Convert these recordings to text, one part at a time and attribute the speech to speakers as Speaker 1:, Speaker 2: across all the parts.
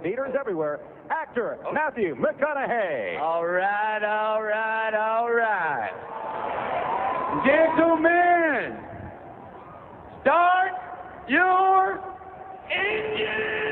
Speaker 1: theaters everywhere, actor Matthew McConaughey.
Speaker 2: All right, all right, all right. Gentlemen, start your engine!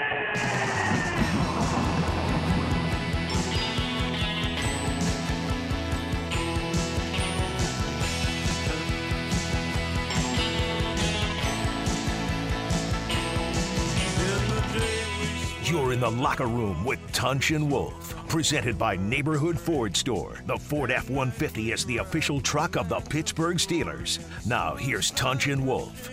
Speaker 3: You're in the locker room with Tunch and Wolf. Presented by Neighborhood Ford Store. The Ford F 150 is the official truck of the Pittsburgh Steelers. Now, here's Tunch and Wolf.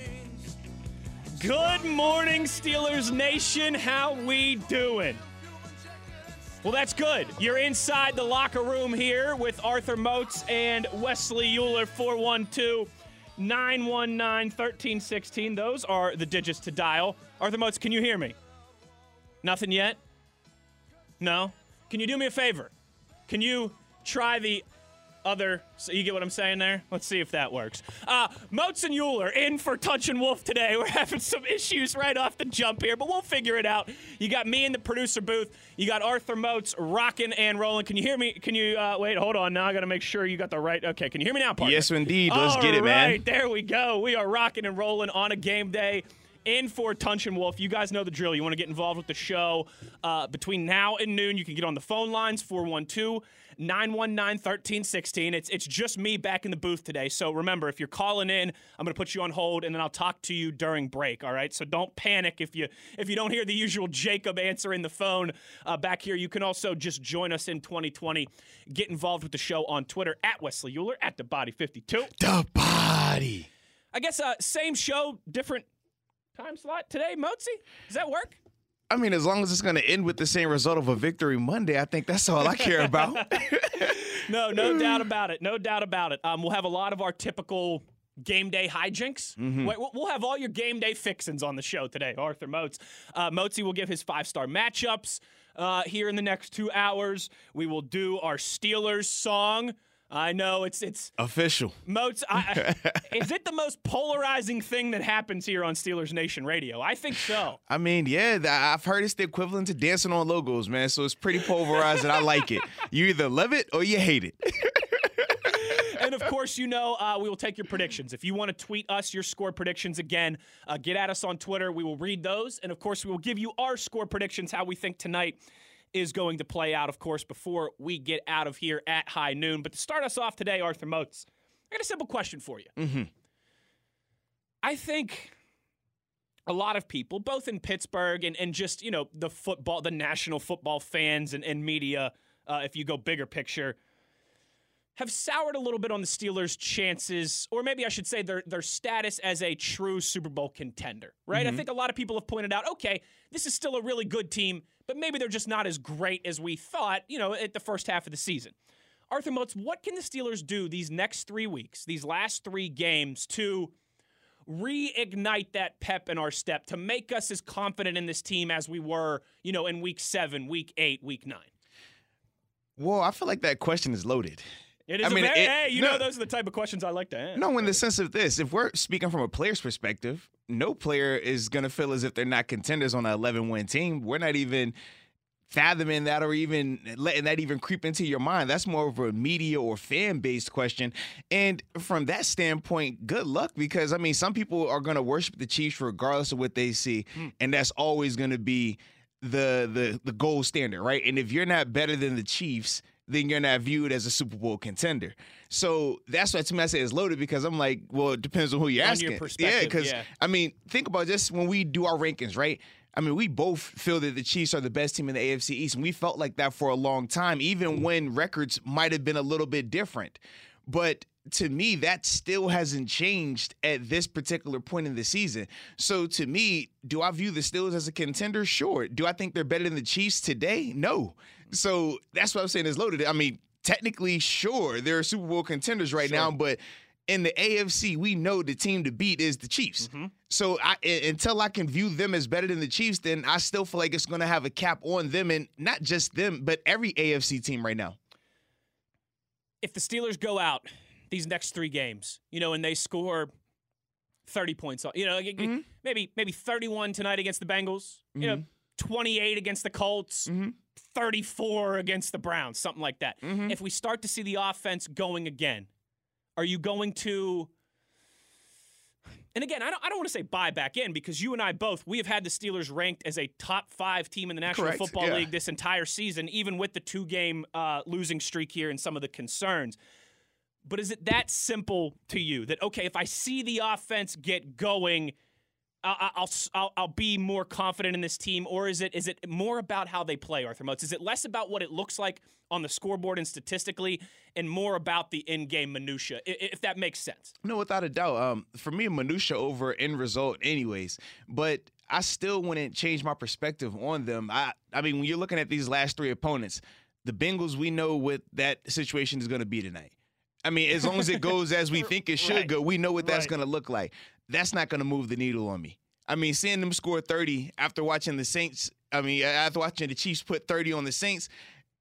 Speaker 4: Good morning, Steelers Nation. How we doing? Well, that's good. You're inside the locker room here with Arthur Moats and Wesley Euler, 412 919 1316. Those are the digits to dial. Arthur Moats, can you hear me? Nothing yet? No? Can you do me a favor? Can you try the other. So you get what I'm saying there? Let's see if that works. Uh, Moats and Euler in for Tunch and Wolf today. We're having some issues right off the jump here, but we'll figure it out. You got me in the producer booth. You got Arthur Moats rocking and rolling. Can you hear me? Can you uh, wait? Hold on. Now I got to make sure you got the right. Okay, can you hear me now, partner?
Speaker 5: Yes, indeed. Let's
Speaker 4: All
Speaker 5: get it, man.
Speaker 4: right, there we go. We are rocking and rolling on a game day. In for Tunch and Wolf. You guys know the drill. You want to get involved with the show uh, between now and noon. You can get on the phone lines 412 919 1316. It's it's just me back in the booth today. So remember, if you're calling in, I'm going to put you on hold and then I'll talk to you during break. All right. So don't panic if you if you don't hear the usual Jacob answering the phone uh, back here. You can also just join us in 2020. Get involved with the show on Twitter at Wesley Euler at the Body 52.
Speaker 5: The body.
Speaker 4: I guess uh, same show, different time slot today. Mozi, does that work?
Speaker 5: I mean, as long as it's going to end with the same result of a victory Monday, I think that's all I care about.
Speaker 4: No, no doubt about it. No doubt about it. Um, we'll have a lot of our typical game day hijinks. Wait, We'll have all your game day fixins on the show today. Arthur Moats. Uh, Moatsy will give his five star matchups uh, here in the next two hours. We will do our Steelers song. I know it's it's
Speaker 5: Official.
Speaker 4: Moats. I, is it the most polarizing thing that happens here on Steelers Nation Radio? I think so.
Speaker 5: I mean, yeah, I've heard it's the equivalent to dancing on logos, man. So it's pretty polarizing. I like it. You either love it or you hate it.
Speaker 4: and of course, you know, uh, we will take your predictions. If you want to tweet us your score predictions again, uh, get at us on Twitter. We will read those. And of course, we will give you our score predictions, how we think tonight is going to play out, of course, before we get out of here at high noon. But to start us off today, Arthur Moats, I got a simple question for you.
Speaker 5: Mm-hmm.
Speaker 4: I think a lot of people, both in Pittsburgh and, and just, you know, the football, the national football fans and, and media, uh, if you go bigger picture, have soured a little bit on the Steelers' chances, or maybe I should say their their status as a true Super Bowl contender, right? I mm-hmm. think a lot of people have pointed out, okay, this is still a really good team, but maybe they're just not as great as we thought, you know, at the first half of the season. Arthur Moats, what can the Steelers do these next three weeks, these last three games, to reignite that pep in our step, to make us as confident in this team as we were, you know, in week seven, week eight, week nine?
Speaker 5: Well, I feel like that question is loaded.
Speaker 4: It is
Speaker 5: I mean,
Speaker 4: very,
Speaker 5: it-
Speaker 4: hey, you
Speaker 5: no.
Speaker 4: know, those are the type of questions I like to ask.
Speaker 5: No, in the sense of this, if we're speaking from a player's perspective, no player is going to feel as if they're not contenders on an 11 win team. We're not even fathoming that or even letting that even creep into your mind. That's more of a media or fan based question. And from that standpoint, good luck because, I mean, some people are going to worship the Chiefs regardless of what they see. Hmm. And that's always going to be the, the, the gold standard, right? And if you're not better than the Chiefs, then you're not viewed as a Super Bowl contender. So that's why to me I say it's loaded because I'm like, well, it depends on who you're
Speaker 4: On
Speaker 5: asking.
Speaker 4: your
Speaker 5: yeah, because
Speaker 4: yeah.
Speaker 5: I mean, think about just when we do our rankings, right? I mean, we both feel that the Chiefs are the best team in the AFC East, and we felt like that for a long time, even mm. when records might have been a little bit different. But to me, that still hasn't changed at this particular point in the season. So to me, do I view the Steelers as a contender? Sure. Do I think they're better than the Chiefs today? No. So that's what I'm saying is loaded. I mean, technically, sure, they're Super Bowl contenders right now, but in the AFC, we know the team to beat is the Chiefs. Mm-hmm. So I, until I can view them as better than the Chiefs, then I still feel like it's going to have a cap on them, and not just them, but every AFC team right now.
Speaker 4: if the Steelers go out these next three games, you know, and they score 30 points, you know,
Speaker 5: Mm-hmm.
Speaker 4: maybe maybe 31 tonight against the Bengals, you know, mm-hmm. 28 against the Colts, mm-hmm. 34 against the Browns, something like that. If we start to see the offense going again, are you going to and again, I don't, I don't want to say buy back in because you and I both, we have had the Steelers ranked as a top five team in the National
Speaker 5: Correct,
Speaker 4: Football
Speaker 5: yeah.
Speaker 4: League this entire season, even with the two game uh, losing streak here and some of the concerns. But is it that simple to you that, okay, if I see the offense get going, I'll, I'll, I'll, I'll be more confident in this team? Or is it is it more about how they play, Arthur Moats? Is it less about what it looks like on the scoreboard and statistically and more about the in game minutia, if that makes sense?
Speaker 5: No, without a doubt. Um, for me, minutia over end result, anyways. But I still wouldn't change my perspective on them. I, I mean, when you're looking at these last three opponents, the Bengals, we know what that situation is going to be tonight. I mean, as long as it goes as we think it should
Speaker 4: Right.
Speaker 5: go, we know what that's
Speaker 4: Right.
Speaker 5: going to look like. That's not going to move the needle on me. I mean, seeing them score 30 after watching the Saints, I mean, after watching the Chiefs put 30 on the Saints,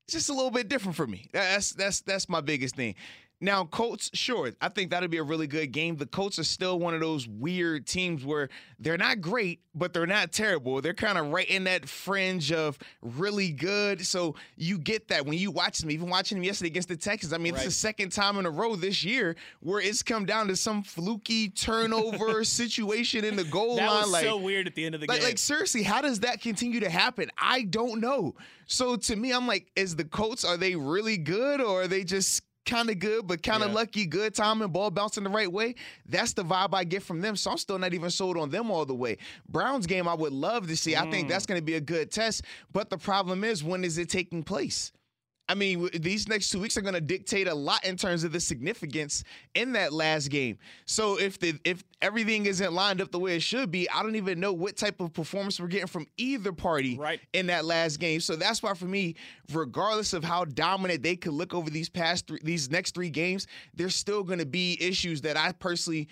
Speaker 5: it's just a little bit different for me. That's that's that's my biggest thing. Now, Colts, sure, I think that'll be a really good game. The Colts are still one of those weird teams where they're not great, but they're not terrible. They're kind of right in that fringe of really good. So you get that when you watch them, even watching them yesterday against the Texans. I mean, it's the second time in a row this year where it's come down to some fluky turnover situation in the goal
Speaker 4: That
Speaker 5: line.
Speaker 4: was
Speaker 5: like,
Speaker 4: so weird at the end of the
Speaker 5: like,
Speaker 4: game.
Speaker 5: like seriously, how does that continue to happen? I don't know. So to me, I'm like, is the Colts are they really good or are they just kind of good but kind of
Speaker 4: Yeah.
Speaker 5: lucky, good time and ball bouncing the right way? That's the vibe I get from them. So I'm still not even sold on them all the way. Browns game, I would love to see. I think
Speaker 4: Mm.
Speaker 5: that's going to be a good test. But the problem is, when is it taking place? I mean, these next two weeks are going to dictate a lot in terms of the significance in that last game. So if the if everything isn't lined up the way it should be, I don't even know what type of performance we're getting from either party
Speaker 4: Right.
Speaker 5: in that last game. So that's why for me, regardless of how dominant they could look over these past three, these next three games, there's still going to be issues that I personally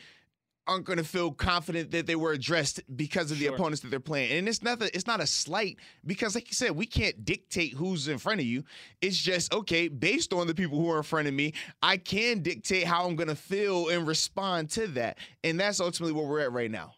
Speaker 5: aren't going to feel confident that they were addressed because of the
Speaker 4: Sure.
Speaker 5: opponents that they're playing. And it's nothing. it's not a slight because like you said, we can't dictate who's in front of you. It's just okay, based on the people who are in front of me, I can dictate how I'm going to feel and respond to that. And that's ultimately where we're at right now.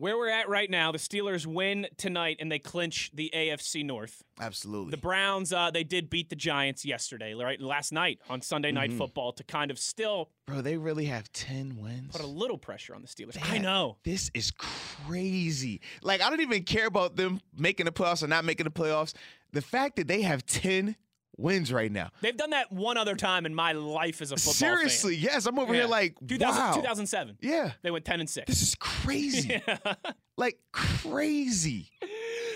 Speaker 4: Where we're at right now, the Steelers win tonight and they clinch the AFC North.
Speaker 5: Absolutely.
Speaker 4: The Browns, uh, they did beat the Giants yesterday, right? Last night on Sunday Night
Speaker 5: Mm-hmm.
Speaker 4: Football to kind of still
Speaker 5: Bro, they really have 10 wins.
Speaker 4: put a little pressure on the Steelers. I know.
Speaker 5: This is crazy. Like, I don't even care about them making the playoffs or not making the playoffs. The fact that they have 10 wins right now.
Speaker 4: They've done that one other time in my life as a football
Speaker 5: Seriously, yes. I'm over
Speaker 4: fan.
Speaker 5: here like,
Speaker 4: 2000
Speaker 5: wow.
Speaker 4: 2007.
Speaker 5: Yeah.
Speaker 4: They went 10 and 6.
Speaker 5: This is crazy. Yeah. Like, crazy.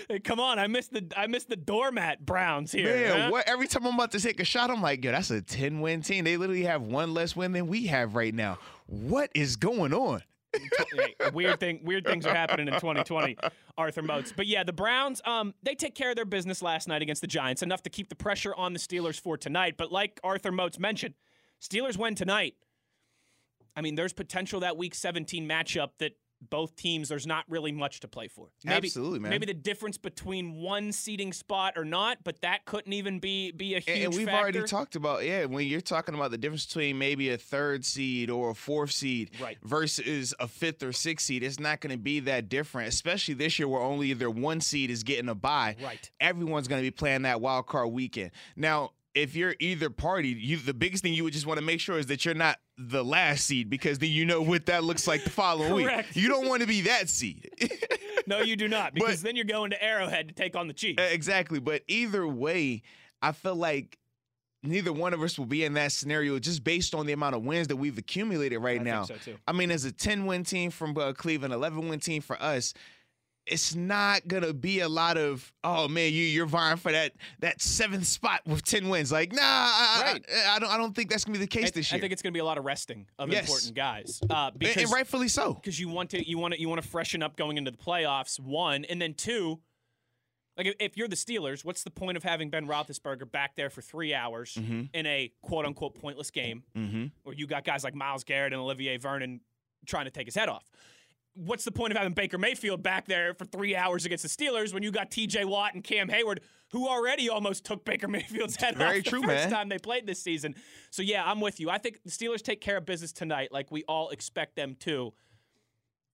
Speaker 4: Hey, Come on, I missed the I missed the doormat Browns here.
Speaker 5: Man,
Speaker 4: huh?
Speaker 5: what, every time I'm about to take a shot, I'm like, yo, that's a 10 win team. They literally have one less win than we have right now. What is going on?
Speaker 4: Weird thing weird things are happening in 2020 arthur moats but yeah the browns um they take care of their business last night against the giants enough to keep the pressure on the steelers for tonight. But like arthur moats mentioned steelers win tonight. I mean there's potential that week 17 matchup that both teams there's not really much to play for maybe,
Speaker 5: Absolutely, man.
Speaker 4: maybe the difference between one seating spot or not but that couldn't even be be a huge
Speaker 5: And, and we've
Speaker 4: factor.
Speaker 5: already talked about, yeah, when you're talking about the difference between maybe a third seed or a fourth seed
Speaker 4: Right.
Speaker 5: versus a fifth or sixth seed, it's not going to be that different, especially this year where only either one seed is getting a bye.
Speaker 4: Right.
Speaker 5: Everyone's going to be playing that wild card weekend. Now, if you're either party, you the biggest thing you would just want to make sure is that you're not the last seed because then you know what that looks like the following
Speaker 4: Correct.
Speaker 5: week. You don't want to be that seed.
Speaker 4: no you do not
Speaker 5: But-
Speaker 4: because then you're going to arrowhead to take on the chiefs
Speaker 5: Exactly. But either way, I feel like neither one of us will be in that scenario just based on the amount of wins that we've accumulated right
Speaker 4: I think
Speaker 5: now.
Speaker 4: so, too.
Speaker 5: I mean, as a 10 win team from uh, Cleveland, 11 win team for us, it's not gonna be a lot of oh man you you're vying for that that seventh spot with 10 wins like nah I, I-
Speaker 4: Right.
Speaker 5: I, I don't I don't think that's gonna be the case
Speaker 4: I,
Speaker 5: this year I
Speaker 4: think it's going to be a lot of resting of
Speaker 5: Yes.
Speaker 4: important guys uh,
Speaker 5: and,
Speaker 4: because
Speaker 5: and rightfully so
Speaker 4: because you want to you want to you want to freshen up going into the playoffs. One and then two. Like if- you're the Steelers, what's the point of having Ben Roethlisberger back there for three hours
Speaker 5: Mm-hmm.
Speaker 4: in a quote unquote pointless game,
Speaker 5: Mhm.
Speaker 4: where you got guys like Myles Garrett and Olivier Vernon trying to take his head off? What's the point of having Baker Mayfield back there for three hours against the Steelers when you got T.J. Watt and Cam Heyward, who already almost took Baker Mayfield's head
Speaker 5: Very
Speaker 4: off the
Speaker 5: true,
Speaker 4: first
Speaker 5: man.
Speaker 4: time they played this season? So yeah, I'm with you. I think the Steelers take care of business tonight, like we all expect them to.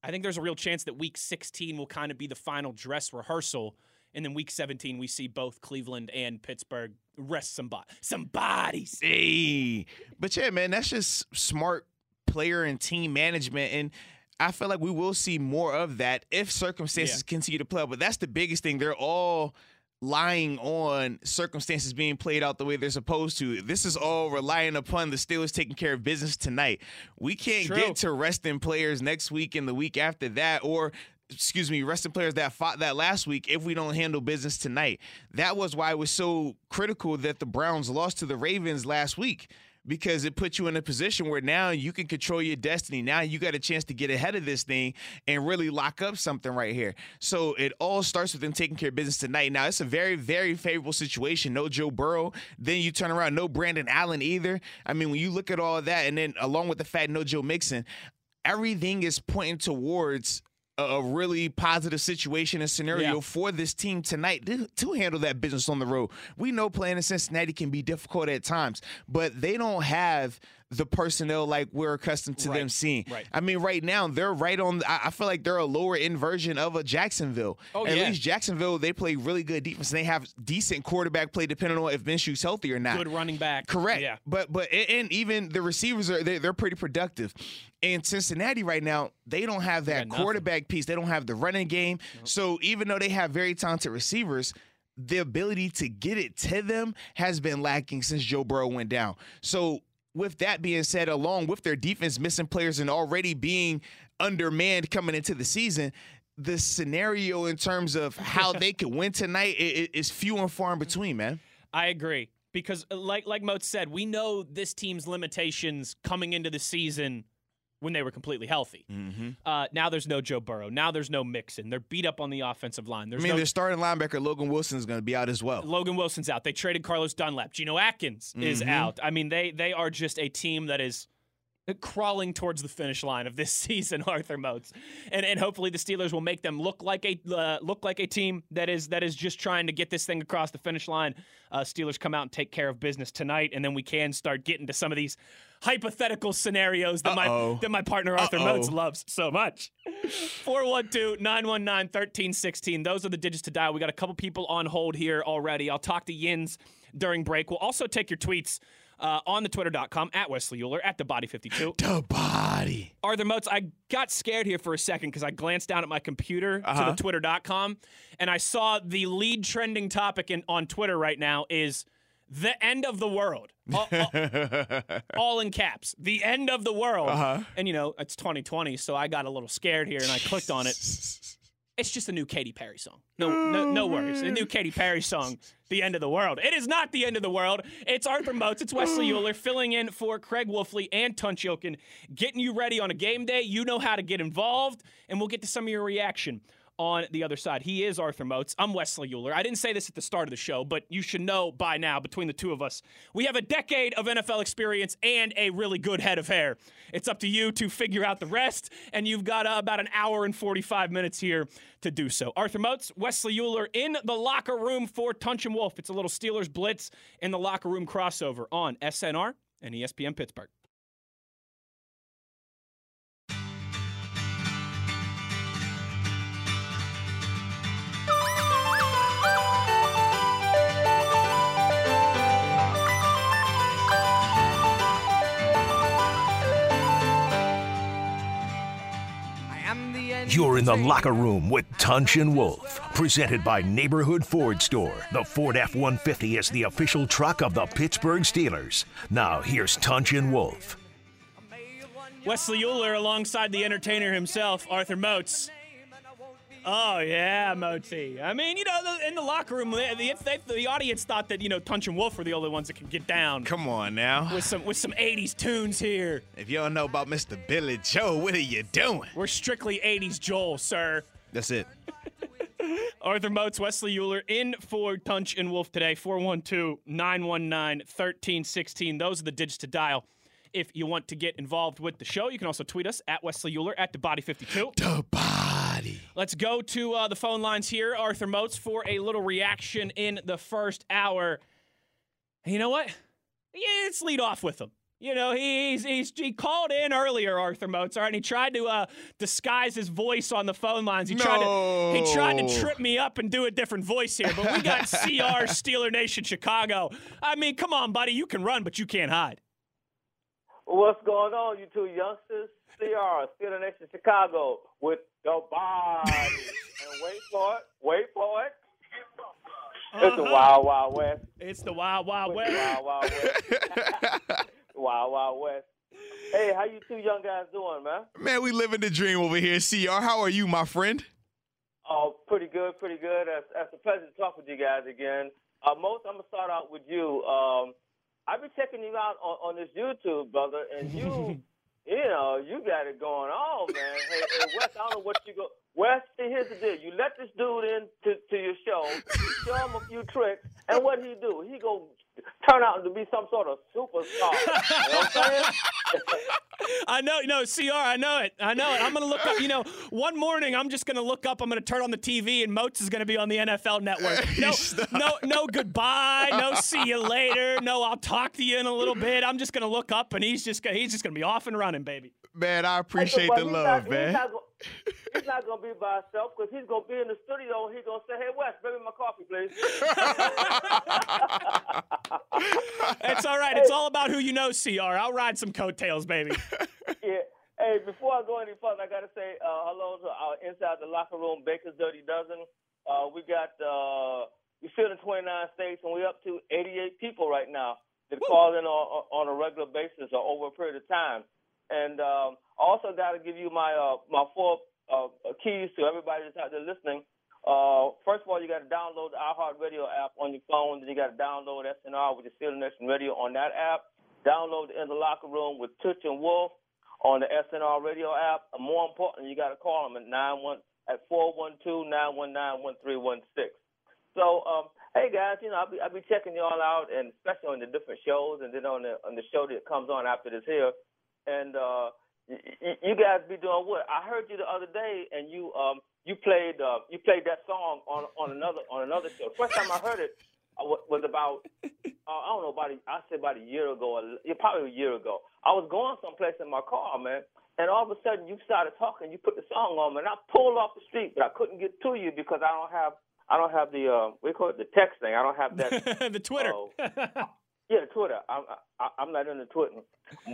Speaker 4: I think there's a real chance that week 16 will kind of be the final dress rehearsal. And then week 17, we see both Cleveland and Pittsburgh rest some, bo- some bodies.
Speaker 5: Hey, but yeah, man, that's just smart player and team management, and I feel like we will see more of that if circumstances continue to play. out. But that's the biggest thing. They're all lying on circumstances being played out the way they're supposed to. This is all relying upon the Steelers taking care of business tonight. We can't
Speaker 4: True.
Speaker 5: get to resting players next week and the week after that, or excuse me, resting players that fought that last week if we don't handle business tonight. That was why it was so critical that the Browns lost to the Ravens last week because it puts you in a position where now you can control your destiny. Now you got a chance to get ahead of this thing and really lock up something right here. So it all starts with them taking care of business tonight. Now it's a very, very favorable situation. No Joe Burrow. Then you turn around, no Brandon Allen either. I mean, when you look at all that, and then along with the fact no Joe Mixon, everything is pointing towards a really positive situation and scenario
Speaker 4: Yeah.
Speaker 5: for this team tonight to, to handle that business on the road. We know playing in Cincinnati can be difficult at times, but they don't have the personnel like we're accustomed to them seeing.
Speaker 4: Right.
Speaker 5: I mean, right now they're right on. I I feel like they're a lower end version of a Jacksonville.
Speaker 4: Oh,
Speaker 5: At
Speaker 4: yeah.
Speaker 5: least Jacksonville, they play really good defense. And they have decent quarterback play, depending on if Minshew's healthy or not.
Speaker 4: Good running back.
Speaker 5: Correct.
Speaker 4: Yeah.
Speaker 5: But but and- even the receivers are they, they're pretty productive. And Cincinnati right now they don't have that quarterback piece. They don't have the running game. So even though they have very talented receivers. The ability to get it to them has been lacking since Joe Burrow went down. So, with that being said, along with their defense missing players and already being undermanned coming into the season, the scenario in terms of how they could win tonight is few and far in between, man.
Speaker 4: I agree because, uh, like like Moat said, we know this team's limitations coming into the season when they were completely healthy.
Speaker 5: Mm-hmm.
Speaker 4: Uh, now there's no Joe Burrow. Now there's no Mixon. They're beat up on the offensive line.
Speaker 5: I
Speaker 4: There's
Speaker 5: mean,
Speaker 4: no
Speaker 5: their starting linebacker Logan Wilson is going to be out as well.
Speaker 4: Logan Wilson's out. They traded Carlos Dunlap. Geno Atkins is
Speaker 5: Mhm.
Speaker 4: out. I mean, they they are just a team that is crawling towards the finish line of this season, Arthur Moats, and and hopefully the Steelers will make them look like a uh, look like a team that is that is just trying to get this thing across the finish line. Uh, Steelers come out and take care of business tonight, and then we can start getting to some of these hypothetical scenarios that my
Speaker 5: Uh-oh.
Speaker 4: that my partner Arthur
Speaker 5: Uh-oh.
Speaker 4: Moats loves so much. 412-919-1316. Those are the digits to dial. We got a couple people on hold here already. I'll talk to Yins during break. We'll also take your tweets uh, on the twitter.com at Wesley Euler at the body 52.
Speaker 5: The body.
Speaker 4: Arthur Moats, I got scared here for a second because I glanced down at my computer to
Speaker 5: Uh-huh.
Speaker 4: the twitter.com and I saw the lead trending topic in, on Twitter right now is the end of the world. All, all- all in caps. The end of the world.
Speaker 5: Uh-huh.
Speaker 4: And you know, it's 2020, so I got a little scared here and I clicked on it. It's just a new Katy Perry song. No, no, no worries. A new Katy Perry song, "The End of the World." It is not the end of the world. It's Arthur Moats. It's Wesley Euler filling in for Craig Wolfley and Tunch Ilkin, getting you ready on a game day. You know how to get involved, and we'll get to some of your reaction on the other side. He is Arthur Moats. I'm Wesley Euler. I didn't say this at the start of the show, but you should know by now, between the two of us, we have a decade of NFL experience and a really good head of hair. It's up to you to figure out the rest, and you've got uh, about an hour and 45 minutes here to do so. Arthur Moats, Wesley Euler in the locker room for Tunch and Wolf. It's a little Steelers blitz in the locker room crossover on SNR and ESPN Pittsburgh.
Speaker 3: You're in the locker room with Tunch and Wolf, presented by Neighborhood Ford Store. The Ford F 150 is the official truck of the Pittsburgh Steelers. Now, here's Tunch and Wolf.
Speaker 4: Wesley Euler alongside the entertainer himself, Arthur Moats. Oh yeah, Motzi. I mean, you know, the, in the locker room, the, the, they, the audience thought that you know Tunch and Wolf were the only ones that could get down
Speaker 5: Come on now.
Speaker 4: with some with some '80s tunes here.
Speaker 5: If you don't know about Mr. Billy Joel, what are you doing?
Speaker 4: We're strictly '80s Joel, sir.
Speaker 5: That's it.
Speaker 4: Arthur Moats, Wesley Euler in for Tunch and Wolf today. 412 919 1316. Those are the digits to dial. If you want to get involved with the show, you can also tweet us at Wesley Euler at the Body 52.
Speaker 5: The body.
Speaker 4: Let's go to uh, the phone lines here, Arthur Moats, for a little reaction in the first hour. And you know what? Yeah, let's lead off with him. You know, he's, he's he called in earlier, Arthur Mozart, and he tried to uh, disguise his voice on the phone lines. He tried to he tried to trip me up and do a different voice here, but we got CR Steeler Nation Chicago. I mean, come on, buddy, you can run, but you can't hide.
Speaker 6: What's going on, you two youngsters? CR, Steeler Nation Chicago, with the body. and wait for it, wait for it. It's the
Speaker 4: Uh-huh.
Speaker 6: Wild Wild West.
Speaker 4: It's the Wild Wild West.
Speaker 6: Wild Wild West. Wild Wild West. Hey, how you two young guys doing, man?
Speaker 5: Man, we living the dream over here. CR, how are you, my friend?
Speaker 6: Oh, pretty good, pretty good. It's, it's a pleasure to talk with you guys again. Uh, most, I'm gonna start out with you. Um, I've been checking you out on, on this YouTube, brother, and you, you know, you got it going on, man. Hey, hey Wes, I don't know what you go. Wes, here's the deal. You let this dude in to, to your show, you show him a few tricks, and what he do? He go turn out to be some sort of superstar. You know what I'm saying?
Speaker 4: I know, no, CR, I know it. I know it. I'm going to look up, you know, one morning I'm just going to look up, I'm going to turn on the TV, and Moats is going to be on the NFL network. No, no, no goodbye, no see you later, no I'll talk to you in a little bit. I'm just going to look up, and he's just, gonna- he's just going to be off and running, baby.
Speaker 5: Man, I appreciate the love,
Speaker 6: not,
Speaker 5: man.
Speaker 6: He's not, he's not gonna be by himself because he's gonna be in the studio. and He's gonna say, "Hey, Wes, bring me my coffee, please."
Speaker 4: It's all right. It's all about who you know, CR. I'll ride some coattails, baby.
Speaker 6: yeah. Hey, before I go any further, I gotta say uh, hello to our inside the locker room Baker's Dirty Dozen. Uh, we got uh, we fill in 29 states, and we're up to 88 people right now that call in on, on a regular basis or over a period of time. And um, also got to give you my uh, my four uh, keys to everybody that's out there listening. Uh, first of all, you got to download the iHeartRadio app on your phone. Then you got to download SNR with the Steeler Nation Radio on that app. Download the In the Locker Room with Tunch and Wolf on the SNR Radio app. And more important, you got to call them at nine one at four one two nine one nine one three one six. So, um, hey guys, you know I'll be I'll be checking y'all out, and especially on the different shows, and then on the on the show that comes on after this here. And uh, you guys be doing what? I heard you the other day, and you um you played uh, you played that song on on another on another show. First time I heard it uh, was about uh, I don't know about a, I say about a year ago, or probably a year ago. I was going someplace in my car, man, and all of a sudden you started talking. You put the song on, and I pulled off the street, but I couldn't get to you because I don't have I don't have the uh, we call it the text thing. I don't have that.
Speaker 4: the Twitter.
Speaker 6: Oh. Yeah, Twitter. I'm I, I'm not into Twitter.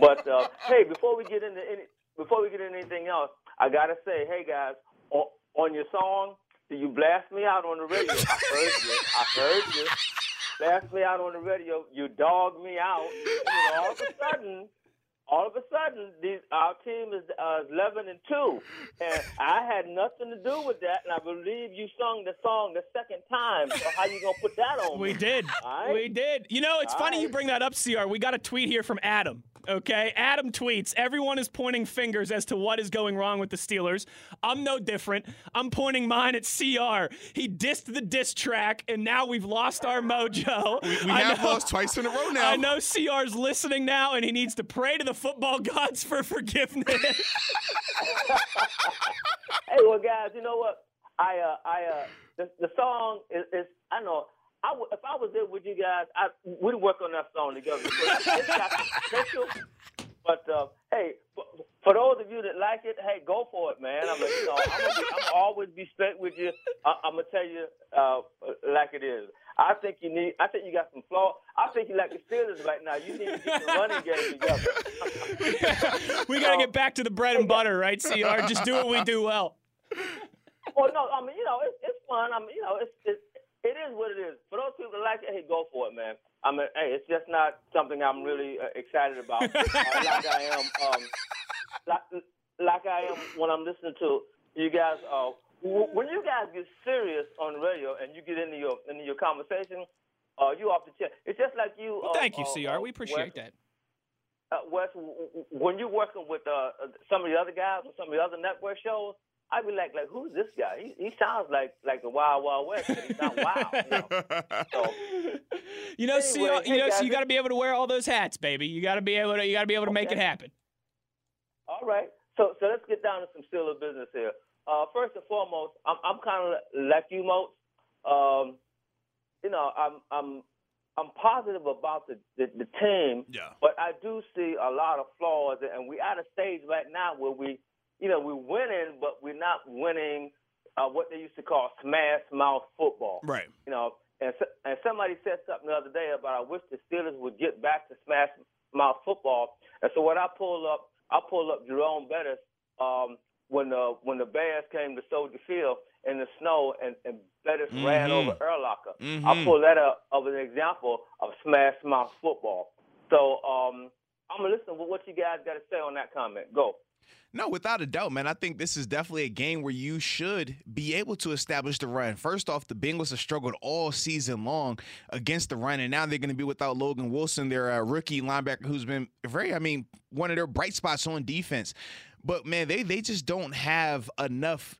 Speaker 6: But uh, hey, before we get into any before we get into anything else, I gotta say, hey guys, on, on your song, do you blast me out on the radio? I heard you. I heard you. Blast me out on the radio. You dog me out. Know, all of a sudden, all of a sudden, these, our team is uh, 11 and two, and I had nothing to do with that. And I believe you sung the song the second time. So how you gonna put that on?
Speaker 4: We
Speaker 6: me?
Speaker 4: did.
Speaker 6: Right.
Speaker 4: We did. You know, it's
Speaker 6: All
Speaker 4: funny you bring that up, CR. We got a tweet here from Adam. Okay, Adam tweets, everyone is pointing fingers as to what is going wrong with the Steelers. I'm no different. I'm pointing mine at CR. He dissed the diss track, and now we've lost our mojo.
Speaker 5: We
Speaker 4: I
Speaker 5: have
Speaker 4: know-
Speaker 5: lost twice in a row now.
Speaker 4: I know CR's listening now, and he needs to pray to the football gods for forgiveness.
Speaker 6: Hey, well, guys, you know what? I, uh, I, uh, the, the song is, is, I know, I w- if I was there with you guys, I we'd work on that song together. It's got potential. But uh, hey, for, for those of you that like it, hey, go for it, man. I'm, you know, I'm, gonna be, I'm always be straight with you. I, I'm gonna tell you uh, like it is. I think you need. I think you got some flaw. I think you like the Steelers right now. You need to get your running game together.
Speaker 4: we got to get back to the bread and butter, right, CR? Just do what we do well.
Speaker 6: Well, no, I mean, you know, it's, it's fun. I mean, you know, it's, it's it is what it is. For those people that like it, hey, go for it, man. I mean, hey, it's just not something I'm really uh, excited about, uh, like I am, um, like, like I am when I'm listening to you guys. Uh, w- when you guys get serious on the radio and you get into your into your conversation, uh, you off the chair. It's just like you.
Speaker 4: Well,
Speaker 6: uh,
Speaker 4: thank you,
Speaker 6: uh,
Speaker 4: CR.
Speaker 6: uh,
Speaker 4: We appreciate
Speaker 6: Wes,
Speaker 4: that.
Speaker 6: uh, Wes, w- w- when you're working with some of the other guys on some of the other network shows, I'd be like, like, who's this guy? He, he sounds like like the Wild Wild West, but he's not wild. You know? So,
Speaker 4: You know, CR,
Speaker 6: Anyway,
Speaker 4: you
Speaker 6: hey,
Speaker 4: know, so you got to be able to wear all those hats, baby. You got to be able to, you got to be able to make it happen.
Speaker 6: all right. So, so let's get down to some Steeler business here. Uh, first and foremost, I'm, I'm kind of like you, Moats. Um, you know, I'm, I'm, I'm positive about the, the the team.
Speaker 5: Yeah.
Speaker 6: But I do see a lot of flaws, and we're at a stage right now where we, you know, we're winning, but we're not winning uh, what they used to call smash mouth football.
Speaker 5: Right.
Speaker 6: You know, and so, and somebody said something the other day about I wish the Steelers would get back to smash mouth football. And so when I pull up, I pull up Jerome Bettis um, when the when the Bears came to Soldier Field in the snow and, and Bettis ran
Speaker 5: Mhm.
Speaker 6: over Urlacher. I
Speaker 5: Mhm.
Speaker 6: pulled that up of an example of smash mouth football. So um, I'm gonna listen to what you guys got to say on that comment. Go.
Speaker 5: No, without a doubt, man. I think this is definitely a game where you should be able to establish the run. First off, the Bengals have struggled all season long against the run, and now they're going to be without Logan Wilson, their uh, rookie linebacker, who's been very, I mean, one of their bright spots on defense. But man, they they just don't have enough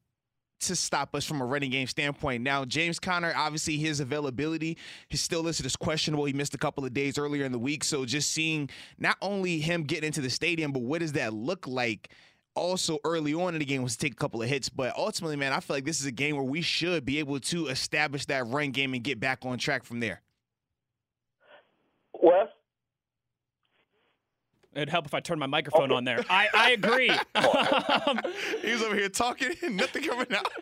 Speaker 5: to stop us from a running game standpoint. Now, James Conner, obviously his availability is still listed as questionable. He missed a couple of days earlier in the week. So just seeing not only him getting into the stadium, but what does that look like? Also, early on in the game was to take a couple of hits, but ultimately, man, I feel like this is a game where we should be able to establish that run game and get back on track from there.
Speaker 6: Wes.
Speaker 4: It'd help if I turned my microphone on there. I, I agree. Um,
Speaker 5: He was over here talking, and nothing coming out.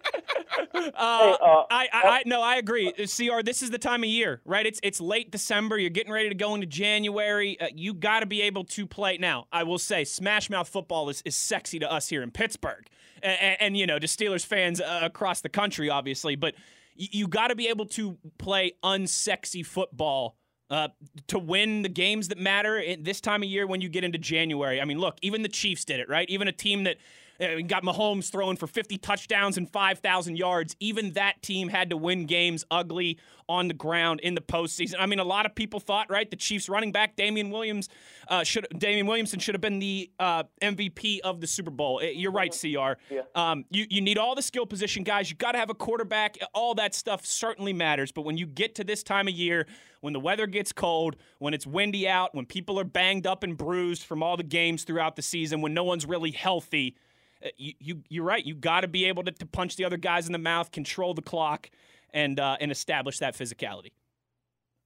Speaker 4: Uh,
Speaker 6: uh,
Speaker 4: I, I, I no, I agree. Uh, Cr, this is the time of year, right? It's it's late December. You're getting ready to go into January. Uh, you got to be able to play. Now, I will say, Smash Mouth football is, is sexy to us here in Pittsburgh, and, and, you know, to Steelers fans uh, across the country, obviously. But y- you got to be able to play unsexy football. Uh, to win the games that matter at this time of year when you get into January. I mean, look, even the Chiefs did it, right? Even a team that uh, got Mahomes throwing for 50 touchdowns and 5,000 yards. Even that team had to win games ugly on the ground in the postseason. I mean, a lot of people thought, right, the Chiefs running back Damien Williams uh, should Damian Williamson should have been the uh, MVP of the Super Bowl. Uh, You're right, Cr.
Speaker 6: Yeah.
Speaker 4: Um, you you need all the skill position guys. You got to have a quarterback. All that stuff certainly matters. But when you get to this time of year, when the weather gets cold, when it's windy out, when people are banged up and bruised from all the games throughout the season, when no one's really healthy, you, you you're right. You got to be able to, to punch the other guys in the mouth, control the clock, and uh, and establish that physicality.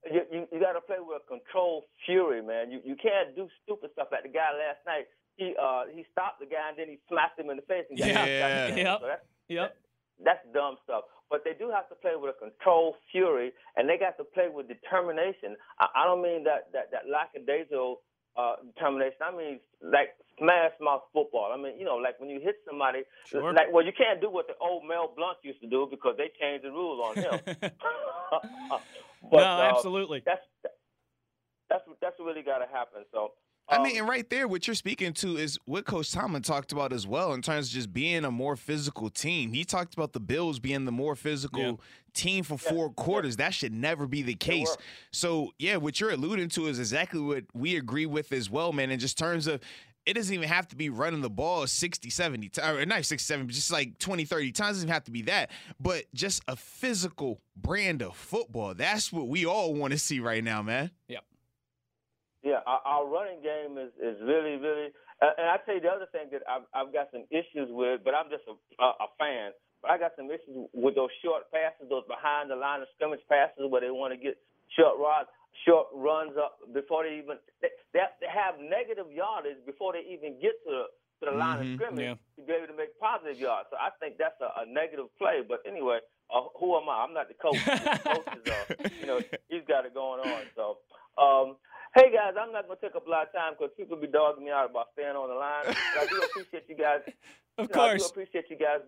Speaker 6: You, you, you got to play with controlled fury, man. You you can't do stupid stuff like the guy last night. He uh he stopped the guy and then he smacked him in the face. And got
Speaker 4: Yeah.
Speaker 6: him back down.
Speaker 4: Yep.
Speaker 6: So that's,
Speaker 4: Yep.
Speaker 6: that's dumb stuff. But they do have to play with a controlled fury, and they got to play with determination. I, I don't mean that that that lackadaisical uh, determination. I mean like smash mouth football. I mean you know like when you hit somebody,
Speaker 4: Sure.
Speaker 6: like well you can't do what the old Mel Blount used to do because they changed the rule on him. but,
Speaker 4: no,
Speaker 6: uh,
Speaker 4: absolutely.
Speaker 6: that's that's that's really got to happen. So
Speaker 5: I
Speaker 6: um,
Speaker 5: mean, and right there, what you're speaking to is what Coach Tomlin talked about as well in terms of just being a more physical team. He talked about the Bills being the more physical
Speaker 4: Yeah.
Speaker 5: team for four quarters. That should never be the case. So, yeah, what you're alluding to is exactly what we agree with as well, man. In just terms of it doesn't even have to be running the ball 60, 70 times, or not 60, 70, just like 20, 30 times. It doesn't even have to be that, but just a physical brand of football. That's what we all want to see right now, man.
Speaker 4: Yep.
Speaker 6: Yeah, our, our running game is is really really. Uh, and I tell you the other thing that I've I've got some issues with, but I'm just a, a, a fan. But I got some issues with those short passes, those behind the line of scrimmage passes, where they want to get short rod, short runs up before they even they, they have- negative yardage before they even get to the to the line
Speaker 5: Mhm,
Speaker 6: of scrimmage
Speaker 4: yeah.
Speaker 6: to be able to make positive yards. So I think that's a, a negative play. But anyway, uh, who am I? I'm not the coach. The coach is, uh, you know, he's got it going on. So, um, hey guys, I'm not gonna take up a lot of time because people be dogging me out about staying on the line. But I do appreciate you guys.
Speaker 4: Of
Speaker 6: you know, I do
Speaker 4: course.
Speaker 6: appreciate you guys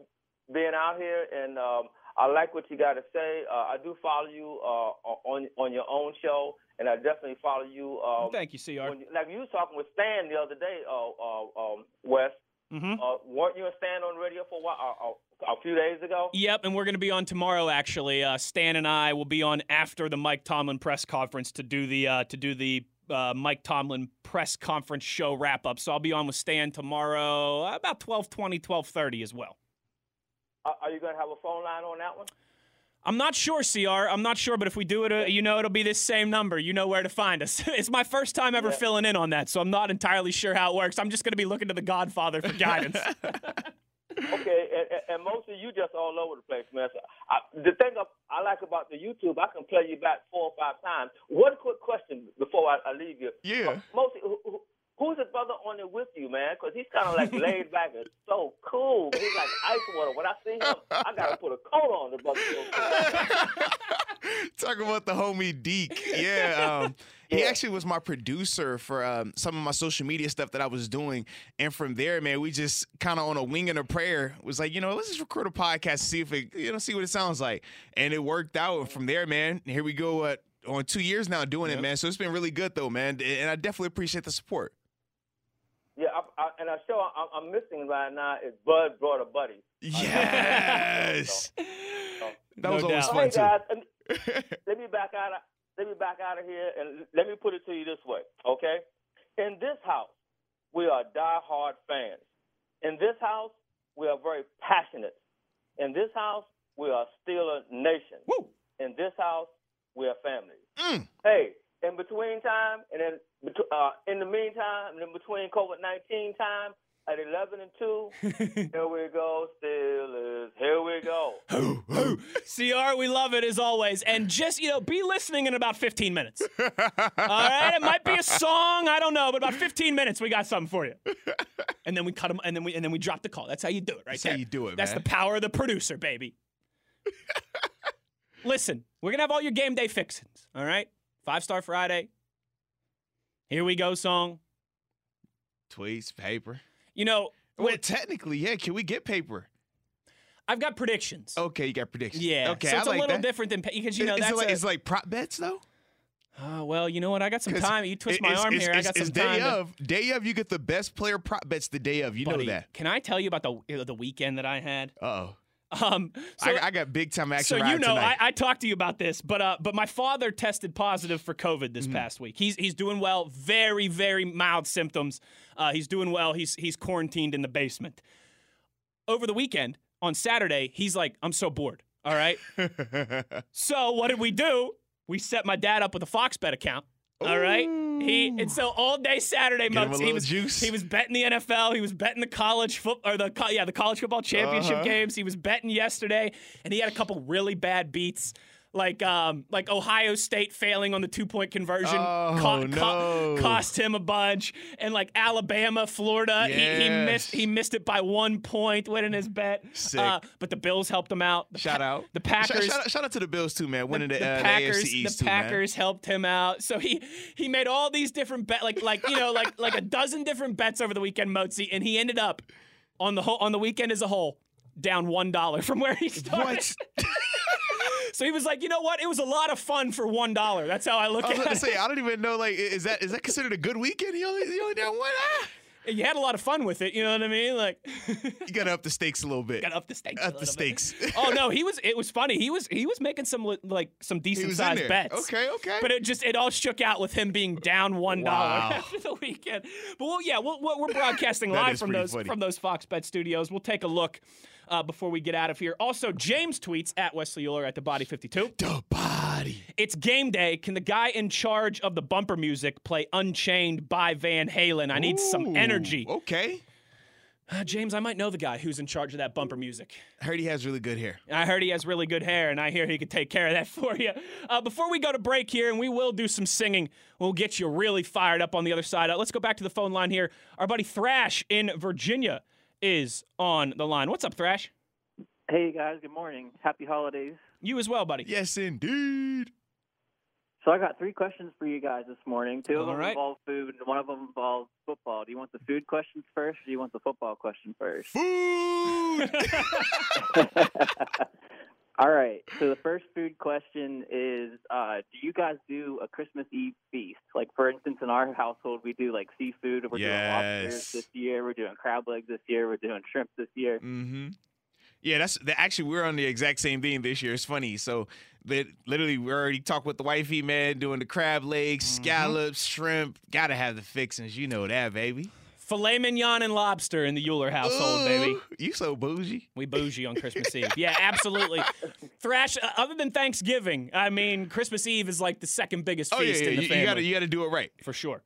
Speaker 6: being out here, and um, I like what you got to say. Uh, I do follow you uh, on on your own show, and I definitely follow you. Um,
Speaker 4: Thank you, Cr.
Speaker 6: you, like you was talking with Stan the other day, uh, uh, um, Wes.
Speaker 4: hmm
Speaker 6: Uh, weren't you and Stan on radio for a while? Uh, uh, a few days ago.
Speaker 4: Yep, and we're going to be on tomorrow. Actually, uh, Stan and I will be on after the Mike Tomlin press conference to do the uh, to do the uh, Mike Tomlin press conference show wrap up. So I'll be on with Stan tomorrow uh, about 12:20, 12:30 as well.
Speaker 6: Uh, are you gonna have a phone line on that one?
Speaker 4: I'm not sure, CR. I'm not sure, but if we do it, uh, you know, it'll be this same number. You know where to find us. it's my first time ever
Speaker 6: Yeah.
Speaker 4: filling in on that, so I'm not entirely sure how it works. I'm just going to be looking to the Godfather for guidance.
Speaker 6: Okay, and, and- most of you just all over the place, man. So I, the thing, of, I like about the YouTube, I can play you back four or five times. One quick question before I, I leave you.
Speaker 5: Yeah.
Speaker 6: Mostly, who, who, who's the brother on there with you, man? Because he's kind of like laid back and so cool. He's like ice water. When I see him, I gotta put a coat on the brother.
Speaker 5: Talk about the homie Deke. Yeah. Um, He
Speaker 6: Yeah.
Speaker 5: actually was my producer for um, some of my social media stuff that I was doing. And from there, man, we just kind of on a wing and a prayer was like, you know, let's just record a podcast, see if it, you know, see what it sounds like. And it worked out. And from there, man, here we go uh, on two years now doing it, man. So it's been really good, though, man. And I definitely appreciate the support.
Speaker 6: Yeah, I, I, and a show I'm, I'm missing right now is Bud Brought a Buddy.
Speaker 5: Yes. That was
Speaker 4: No
Speaker 5: always
Speaker 4: doubt.
Speaker 5: fun,
Speaker 6: hey
Speaker 5: too.
Speaker 6: guys, me, let me back out. Let me back out of here, and let me put it to you this way, okay? In this house, we are diehard fans. In this house, we are very passionate. In this house, we are still a Nation.
Speaker 4: Woo.
Speaker 6: In this house, we are family.
Speaker 5: Mm.
Speaker 6: Hey, in between time, and betw- uh, in the meantime, and in between COVID nineteen time, at eleven and two, here we go, Steelers. Here we go.
Speaker 4: CR, we love it as always. And just, you know, be listening in about 15 minutes. All right? It might be a song, I don't know, but about 15 minutes, we got something for you. And then we cut them, and then we and then we drop the call. That's how you do it, right
Speaker 5: That's
Speaker 4: there.
Speaker 5: how you do it,
Speaker 4: That's
Speaker 5: man.
Speaker 4: the power of the producer, baby. Listen, we're gonna have all your game day fixings. All right? Five Star Friday. Here we go, song.
Speaker 5: Tweets, paper.
Speaker 4: You know,
Speaker 5: Well, technically, yeah. Can we get paper?
Speaker 4: I've got predictions.
Speaker 5: Okay, you got predictions.
Speaker 4: Yeah.
Speaker 5: Okay,
Speaker 4: so
Speaker 5: I
Speaker 4: it's
Speaker 5: like
Speaker 4: a little
Speaker 5: that.
Speaker 4: different than because you know
Speaker 5: is,
Speaker 4: that's
Speaker 5: it like,
Speaker 4: a-
Speaker 5: it's like prop bets though.
Speaker 4: Oh, well, you know what? I got some time. You twist my arm here. I got some
Speaker 5: it's day
Speaker 4: time. to-
Speaker 5: of. Day of, you get the best player prop bets the day of. You
Speaker 4: Buddy,
Speaker 5: know that.
Speaker 4: Can I tell you about the the weekend that I had?
Speaker 5: Uh oh.
Speaker 4: Um, so,
Speaker 5: I, I got big time action.
Speaker 4: so you know, I. I talked to you about this, but uh, but my father tested positive for COVID this past week. He's he's doing well. Very very mild symptoms. Uh, he's doing well. He's he's quarantined in the basement. Over the weekend on Saturday, he's like, I'm so bored. All right. so what did we do? We set my dad up with a Fox Bet account. All right. He and so all day Saturday,
Speaker 5: Get him a
Speaker 4: Moats, he was
Speaker 5: juice.
Speaker 4: he was betting the NFL. He was betting the college foot or the co- yeah the college football championship
Speaker 5: Uh-huh.
Speaker 4: games. He was betting yesterday, and he had a couple really bad beats. Like um like Ohio State failing on the two point conversion
Speaker 5: Oh, no.
Speaker 4: cost him a bunch, and like Alabama, Florida, he, he missed he missed it by one point winning his bet. Uh, but the Bills helped him out. The
Speaker 5: shout
Speaker 4: Pa-
Speaker 5: out.
Speaker 4: the Packers
Speaker 5: Shout, out, shout out to the Bills too, man. Winning the,
Speaker 4: the
Speaker 5: uh, the
Speaker 4: Packers,
Speaker 5: AFC East
Speaker 4: the
Speaker 5: too,
Speaker 4: helped him out. So he he made all these different bet like like you know like like a dozen different bets over the weekend, Mozi, and he ended up on the whole on the weekend as a whole down one dollar from where he started.
Speaker 5: What?
Speaker 4: So he was like, you know what? It was a lot of fun for one dollar. That's how I look
Speaker 5: I was
Speaker 4: at it.
Speaker 5: to say, I don't even know. Like, is that is that considered a good weekend? He only he only down one. Ah.
Speaker 4: you had a lot of fun with it. You know what I mean? Like,
Speaker 5: You got to up the stakes a little bit.
Speaker 4: got up the stakes. a
Speaker 5: Up the stakes.
Speaker 4: oh no, he was. It was funny. He was. He was making some like some decent sized bets.
Speaker 5: Okay, okay.
Speaker 4: But it just it all shook out with him being down one dollar
Speaker 5: Wow.
Speaker 4: after the weekend. But well, yeah, we'll, we're we're broadcasting live from those
Speaker 5: funny.
Speaker 4: from those Fox Bet studios. We'll take a look uh, before we get out of here. Also, James tweets at Wesley Euler at the Body Fifty Two.
Speaker 5: the body.
Speaker 4: It's game day. Can the guy in charge of the bumper music play Unchained by Van Halen? I need some energy.
Speaker 5: Okay.
Speaker 4: Uh, James, I might know the guy who's in charge of that bumper music.
Speaker 5: I heard he has really good hair.
Speaker 4: I heard he has really good hair, and I hear he could take care of that for you. Uh, before we go to break here, and we will do some singing, we'll get you really fired up on the other side. Uh, let's go back to the phone line here. Our buddy Thrash in Virginia is on the line. What's up, Thrash?
Speaker 7: Hey guys, good morning. Happy holidays.
Speaker 4: You as well, buddy.
Speaker 5: Yes, indeed.
Speaker 7: So I got three questions for you guys this morning. Two of
Speaker 4: All
Speaker 7: them
Speaker 4: right.
Speaker 7: involve food, and one of them involves football. Do you want the food questions first, or do you want the football question first?
Speaker 5: Food.
Speaker 7: All right. So the first food question is: uh, Do you guys do a Christmas Eve feast? Like, for instance, in our household, we do like seafood. We're doing lobsters
Speaker 5: Yes.
Speaker 7: this year. We're doing crab legs this year. We're doing shrimp this year.
Speaker 5: Mm-hmm. Yeah, that's that actually we're on the exact same thing this year. It's funny. So that literally we already talked with the wifey man doing the crab legs,
Speaker 4: Mm-hmm.
Speaker 5: scallops, shrimp. Gotta have the fixings. You know that, baby.
Speaker 4: Filet mignon and lobster in the Euler household, baby.
Speaker 5: You so bougie.
Speaker 4: We bougie on Christmas Eve. Yeah, absolutely. Thrash, uh, other than Thanksgiving, I mean, Christmas Eve is like the second biggest
Speaker 5: Oh
Speaker 4: feast
Speaker 5: yeah.
Speaker 4: in the
Speaker 5: You,
Speaker 4: family.
Speaker 5: you you gotta do it right.
Speaker 4: for sure.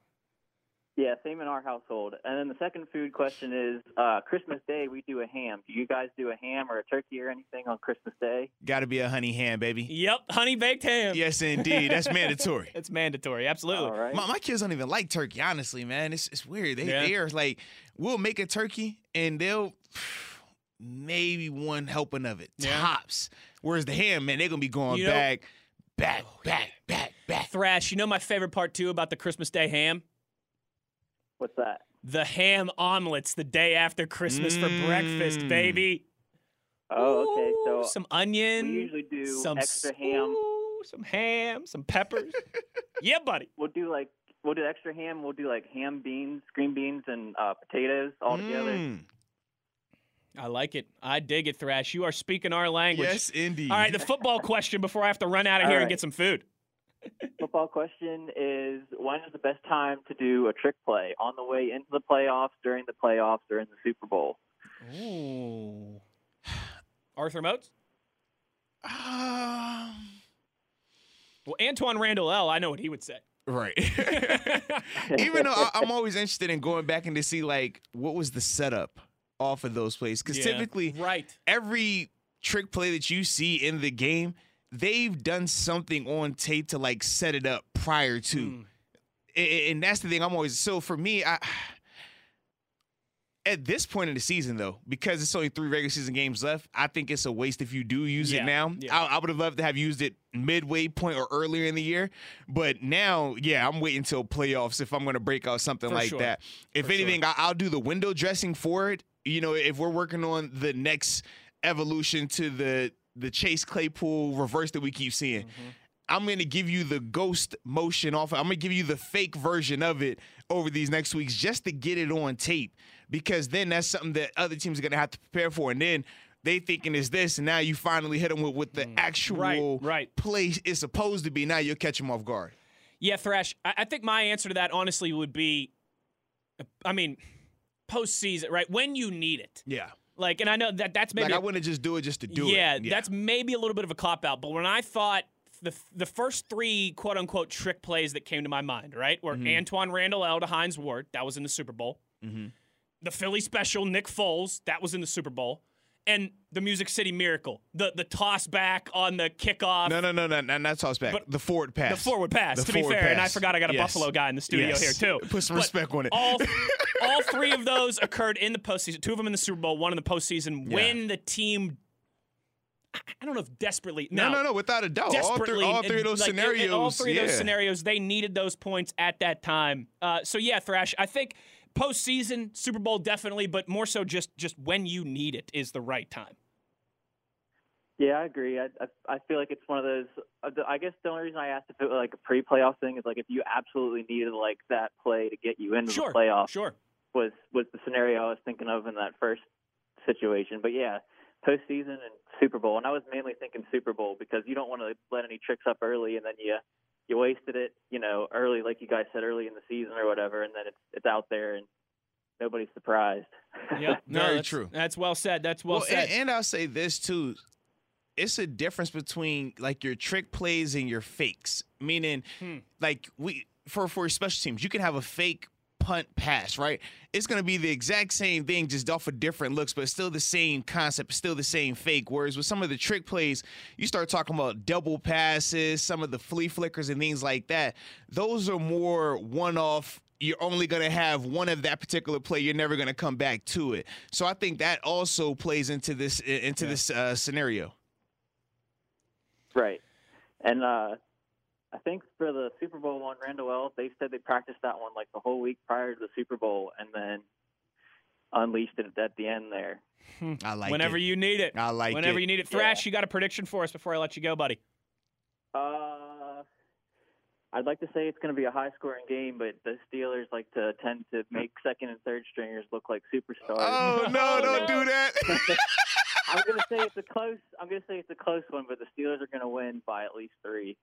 Speaker 7: Yeah, same in our household. And then the second food question is uh, Christmas Day, we do a ham. Do you guys do a ham or a turkey or anything on Christmas Day?
Speaker 5: Got to be a honey ham, baby.
Speaker 4: Yep, honey baked ham.
Speaker 5: Yes, indeed. That's mandatory.
Speaker 4: It's mandatory. Absolutely.
Speaker 7: All right.
Speaker 5: My, my kids don't even like turkey, honestly, man. It's it's weird. They
Speaker 4: Yeah.
Speaker 5: they are like, we'll make a turkey and they'll maybe one helping of it
Speaker 4: Yeah.
Speaker 5: tops. Whereas the ham, man, they're gonna be going
Speaker 4: You know- Oh,
Speaker 5: back, back, back, back, back.
Speaker 4: Thrash, you know my favorite part too about the Christmas Day ham?
Speaker 7: What's that?
Speaker 4: The ham omelets the day after Christmas for breakfast,
Speaker 5: Mm.
Speaker 4: baby.
Speaker 7: Oh, okay.
Speaker 4: Ooh,
Speaker 7: So
Speaker 4: some onion.
Speaker 7: we usually do
Speaker 4: some
Speaker 7: extra
Speaker 4: s-
Speaker 7: ham.
Speaker 4: ooh, some ham, some peppers. yeah, buddy.
Speaker 7: We'll do like we'll do extra ham. We'll do like ham, beans, green beans, and uh, potatoes all together.
Speaker 5: Mm.
Speaker 4: I like it. I dig it, Thrash. You are speaking our language.
Speaker 5: Yes, indeed.
Speaker 4: All right, the football question before I have to run out of
Speaker 7: All
Speaker 4: here and get some food.
Speaker 7: Football question is: When is the best time to do a trick play? On the way into the playoffs, during the playoffs, or in the Super Bowl?
Speaker 4: Ooh. Arthur Moats?
Speaker 5: Um,
Speaker 4: Well, Antwaan Randle El., I know what he would say.
Speaker 5: right. Even though I, I'm always interested in going back and to see like what was the setup off of those plays, because
Speaker 4: Yeah,
Speaker 5: typically
Speaker 4: Right.
Speaker 5: every trick play that you see in the game, they've done something on tape to like set it up prior to.
Speaker 4: Mm.
Speaker 5: And that's the thing I'm always so for me, I at this point in the season though, because it's only three regular season games left, I think it's a waste if you do use
Speaker 4: Yeah,
Speaker 5: it now.
Speaker 4: yeah.
Speaker 5: I, I would have loved to have used it midway point or earlier in the year, but now, yeah, I'm waiting till playoffs if I'm going to break out something
Speaker 4: For
Speaker 5: like
Speaker 4: sure.
Speaker 5: that. If
Speaker 4: For sure.
Speaker 5: anything, I, I'll do the window dressing for it. You know, if we're working on the next evolution to the the Chase Claypool reverse that we keep seeing.
Speaker 4: Mm-hmm.
Speaker 5: I'm going to give you the ghost motion off. I'm going to give you the fake version of it over these next weeks just to get it on tape because then that's something that other teams are going to have to prepare for. And then they thinking is this, and now you finally hit them with what the actual
Speaker 4: Mm. Right, right.
Speaker 5: play is supposed to be. Now you'll catch them off guard.
Speaker 4: Yeah, Thrash. I, I think my answer to that honestly would be, I mean, postseason, right? When you need it.
Speaker 5: Yeah.
Speaker 4: Like, and I know that that's maybe
Speaker 5: like I wouldn't just do it just to do
Speaker 4: yeah,
Speaker 5: it.
Speaker 4: Yeah, that's maybe a little bit of a cop out. But when I thought the the first three quote unquote trick plays that came to my mind, right, were
Speaker 5: Mm-hmm.
Speaker 4: Antwaan Randle El to Hines Ward, that was in the Super Bowl.
Speaker 5: Mhm.
Speaker 4: The Philly special, Nick Foles, that was in the Super Bowl. And the Music City Miracle, the the toss back on the kickoff.
Speaker 5: no, no, no, no, no, not toss back.
Speaker 4: But
Speaker 5: the forward pass.
Speaker 4: The forward pass,
Speaker 5: The
Speaker 4: to be
Speaker 5: forward
Speaker 4: fair. And I forgot I got a
Speaker 5: Yes.
Speaker 4: Buffalo guy in the studio
Speaker 5: Yes.
Speaker 4: here, too.
Speaker 5: Put some
Speaker 4: But
Speaker 5: respect on it.
Speaker 4: All, all three of those occurred in the postseason. Two of them in the Super Bowl, one in the postseason,
Speaker 5: Yeah.
Speaker 4: when the team, I- don't know if desperately.
Speaker 5: no, no, no, without a doubt. All
Speaker 4: Desperately,
Speaker 5: three, all three of those
Speaker 4: like,
Speaker 5: scenarios.
Speaker 4: all three of those scenarios, they needed those points at that time. Uh, so yeah, Thrash. I think postseason, Super Bowl definitely, but more so just just when you need it is the right time.
Speaker 7: Yeah, I agree. I, I I feel like it's one of those. uh, I guess the only reason I asked if it was like a pre-playoff thing is like if you absolutely needed like that play to get you into
Speaker 4: Sure,
Speaker 7: the playoffs
Speaker 4: sure.
Speaker 7: was was the scenario I was thinking of in that first situation. But yeah, postseason and Super Bowl, and I was mainly thinking Super Bowl because you don't want to let any tricks up early, and then you you wasted it, you know, early, like you guys said, early in the season or whatever, and then it's it's out there and nobody's surprised.
Speaker 4: Yeah, no,
Speaker 5: Very
Speaker 4: that's-
Speaker 5: true.
Speaker 4: That's well said. That's well,
Speaker 5: Well,
Speaker 4: said.
Speaker 5: and, and I'll say this too. It's a difference between like your trick plays and your fakes. Meaning,
Speaker 4: Hmm.
Speaker 5: like we for for special teams, you can have a fake punt pass, right? It's gonna be the exact same thing, just off of different looks, but still the same concept, still the same fake. Whereas with some of the trick plays, you start talking about double passes, some of the flea flickers and things like that. Those are more one off you're only going to have one of that particular play. You're never going to come back to it. So I think that also plays into this into this uh, scenario.
Speaker 7: Right. And uh I think for the Super Bowl one, Randle El, they said they practiced that one like the whole week prior to the Super Bowl and then unleashed it at the end there.
Speaker 5: I like it.
Speaker 4: Whenever
Speaker 5: it.
Speaker 4: you need it.
Speaker 5: I like it.
Speaker 4: Whenever
Speaker 5: it.
Speaker 4: you need it. Thrash, you got a prediction for us before I let you go, buddy?
Speaker 7: Uh I'd like to say it's going to be a high scoring game, but the Steelers like to tend to make second and third stringers look like superstars.
Speaker 5: Oh no!
Speaker 4: Oh,
Speaker 5: Don't
Speaker 4: no.
Speaker 5: do that.
Speaker 7: I'm going to say it's a close. I'm going to say it's a close one, but the Steelers are going to win by at least three.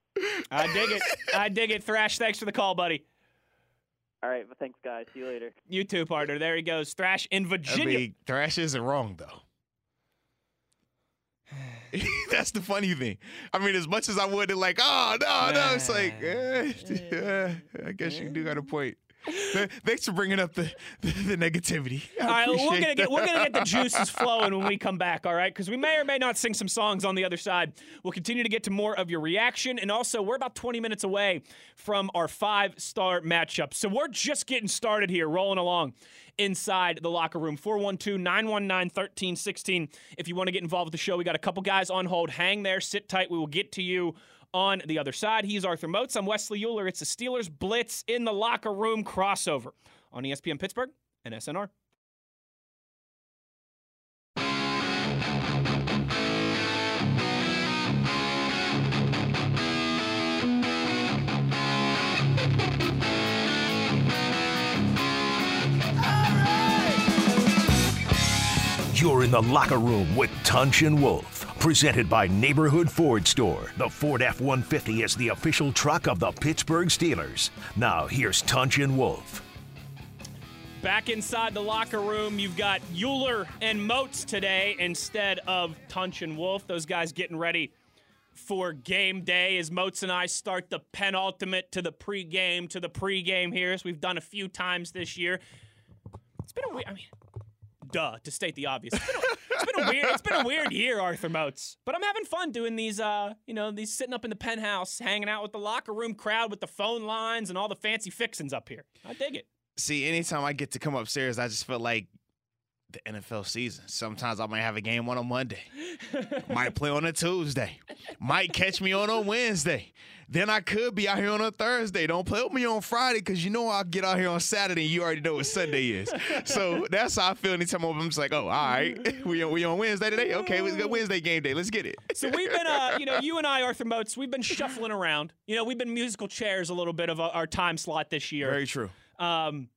Speaker 4: I dig it. I dig it. Thrash, thanks for the call, buddy.
Speaker 7: All right, well, thanks, guys. See you later.
Speaker 4: You too, partner. There he goes. Thrash in
Speaker 5: I
Speaker 4: Virginia.
Speaker 5: mean, Thrash isn't wrong though. That's the funny thing. I mean, as much as I would, like, oh no, no, it's like, eh, I guess you do got a point. Th- Thanks for bringing up the the, the negativity. I
Speaker 4: All right, we're gonna get we're gonna get the juices flowing when we come back. All right, because we may or may not sing some songs on the other side. We'll continue to get to more of your reaction, and also we're about 20 minutes away from our five star matchup. So we're just getting started here, rolling along inside the locker room. 412 919 1316. If you want to get involved with the show, we got a couple guys on hold. Hang there, sit tight. We will get to you on the other side. He's Arthur Moats. I'm Wesley Euler. It's the Steelers Blitz in the locker room crossover on ESPN Pittsburgh and SNR.
Speaker 3: You're in the locker room with Tunch and Wolf. Presented by Neighborhood Ford Store. The Ford F 150 is the official truck of the Pittsburgh Steelers. Now, here's Tunch and Wolf.
Speaker 4: Back inside the locker room, you've got Euler and Moats today instead of Tunch and Wolf. Those guys getting ready for game day as Moats and I start the penultimate to the pregame to the pregame here, as we've done a few times this year. It's been a weird. I mean, duh. To state the obvious, it's been a, it's been a weird. It's been a weird year, Arthur Moats. But I'm having fun doing these. Uh, you know, these sitting up in the penthouse, hanging out with the locker room crowd, with the phone lines and all the fancy fixings up here. I dig it.
Speaker 5: See, anytime I get to come upstairs, I just feel like the NFL season. Sometimes I might have a game on a Monday, might play on a Tuesday, might catch me on a Wednesday. Then I could be out here on a Thursday. Don't play with me on Friday because you know I'll get out here on Saturday. You already know what Sunday is. So that's how I feel anytime I'm just like, oh, all right, we on, we on Wednesday today. Okay, we got Wednesday game day. Let's get it.
Speaker 4: So we've been, uh, you know, you and I, Arthur Moats, we've been shuffling around. You know, we've been musical chairs a little bit of our, our time slot this year.
Speaker 5: Very true.
Speaker 4: Um,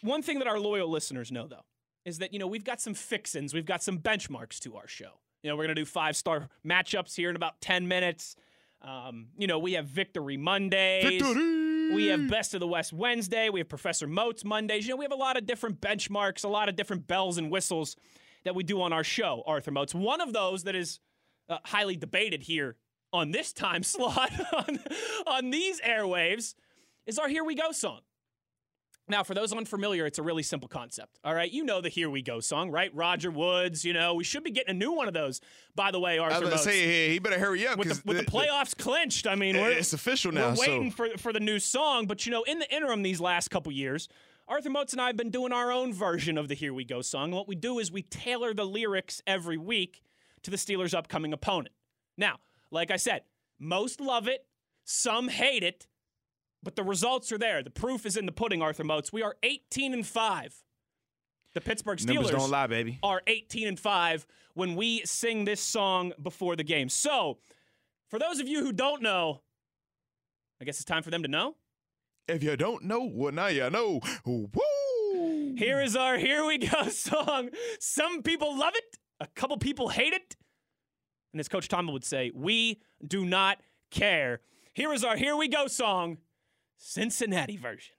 Speaker 4: one thing that our loyal listeners know, though, is that you know we've got some fixins, we've got some benchmarks to our show. You know, we're gonna do five star matchups here in about ten minutes. Um, you know, we have Victory Mondays.
Speaker 5: Victory!
Speaker 4: We have Best of the West Wednesday. We have Professor Moats Mondays. You know, we have a lot of different benchmarks, a lot of different bells and whistles that we do on our show, Arthur Moats. One of those that is uh, highly debated here on this time slot on, on these airwaves is our Here We Go song. Now, for those unfamiliar, it's a really simple concept. All right, you know the "Here We Go" song, right? Roger Woods. You know we should be getting a new one of those. By the way, Arthur.
Speaker 5: I
Speaker 4: was
Speaker 5: say, hey, he better hurry up
Speaker 4: with the, with the playoffs clinched. I mean, we're,
Speaker 5: it's official now.
Speaker 4: we're waiting
Speaker 5: so.
Speaker 4: for for the new song. But you know, in the interim, these last couple years, Arthur Moats and I have been doing our own version of the "Here We Go" song. What we do is we tailor the lyrics every week to the Steelers' upcoming opponent. Now, like I said, most love it, some hate it. But the results are there. The proof is in the pudding, Arthur Moats. We are 18 and 5. The Pittsburgh
Speaker 5: Numbers
Speaker 4: Steelers
Speaker 5: don't lie, baby.
Speaker 4: are 18 and 5 when we sing this song before the game. So, for those of you who don't know, I guess it's time for them to know.
Speaker 5: If you don't know, well, now you know. Woo!
Speaker 4: Here is our Here We Go song. Some people love it, a couple people hate it. And as Coach Tomlin would say, we do not care. Here is our Here We Go song, Cincinnati version.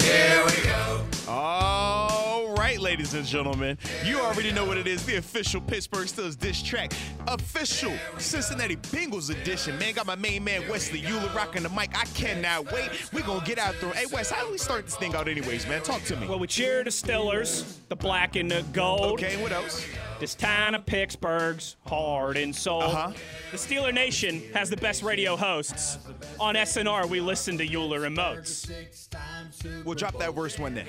Speaker 4: Here we go.
Speaker 5: All right, ladies and gentlemen, you already know what it is. The official Pittsburgh Steelers diss track, official Cincinnati Bengals edition. Man, got my main man Wesley Euler rocking the mic. I cannot wait. We gonna get out there. Hey, Wes, how do we start this thing out, anyways, man? Talk to me.
Speaker 4: Well, we cheer the Steelers, the black and the gold.
Speaker 5: okay, what else?
Speaker 4: This town of Pittsburgh's heart and soul.
Speaker 5: Uh-huh.
Speaker 4: The Steeler Nation has the best radio hosts. On SNR, we listen to Euler and Moats.
Speaker 5: We'll drop that verse one day.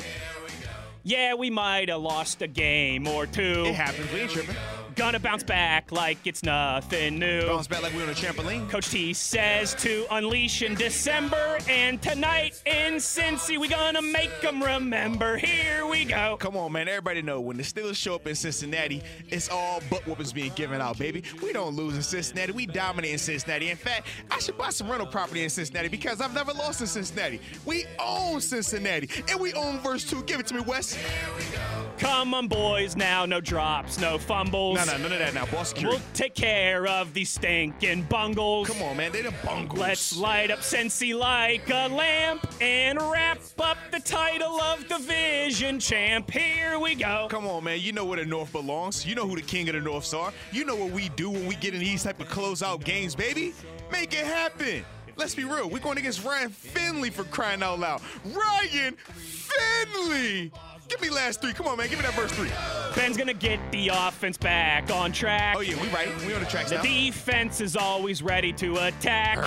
Speaker 4: Yeah, we might have lost a game or two.
Speaker 5: It happens. We ain't tripping.
Speaker 4: Gonna bounce back like it's nothing new.
Speaker 5: Bounce back like we on a trampoline.
Speaker 4: Coach T says to unleash in December, and tonight in Cincy, we gonna make them remember. Here we go.
Speaker 5: Come on, man. Everybody know when the Steelers show up in Cincinnati, it's all butt whoopings being given out, baby. We don't lose in Cincinnati. We dominate in Cincinnati. In fact, I should buy some rental property in Cincinnati because I've never lost in Cincinnati. We own Cincinnati. And we own verse two. Give it to me, Wes. Here we go.
Speaker 4: Come on, boys, now no drops, no fumbles.
Speaker 5: No, no, none of that now. Boss security.
Speaker 4: We'll take care of these stinking bungles.
Speaker 5: Come on, man. They the bungles.
Speaker 4: Let's light up Cincy like a lamp and wrap up the title of division champ. Here we go.
Speaker 5: Come on, man. You know where the North belongs. You know who the king of the Norths are. You know what we do when we get in these type of closeout games, baby. Make it happen. Let's be real. We're going against Ryan Finley for crying out loud. Ryan Finley! Give me last three. Come on, man. Give me that verse three.
Speaker 4: Ben's gonna get the offense back on track.
Speaker 5: Oh, yeah, we right. We on the track.
Speaker 4: The
Speaker 5: now.
Speaker 4: defense is always ready to attack.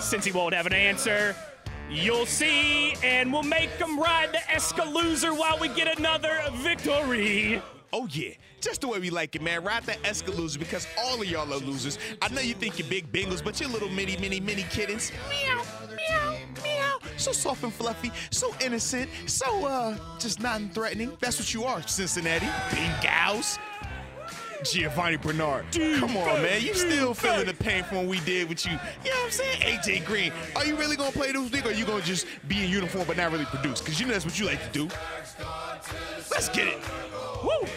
Speaker 4: Since he won't have an answer, you'll see, and we'll make him ride the Escalooser while we get another victory.
Speaker 5: Oh yeah, just the way we like it, man. Ride that Escalooser because all of y'all are losers. I know you think you're big Bengals, but you're little mini, mini, mini kittens. Meow, meow, meow. So soft and fluffy, so innocent, so uh, just non-threatening. That's what you are, Cincinnati. Bengals. Giovani Bernard. Come on, man. You still feeling the pain from what we did with you. You know what I'm saying? AJ Green. Are you really gonna play this week or are you gonna just be in uniform but not really produce? Because you know that's what you like to do. Let's get it.
Speaker 4: Woo!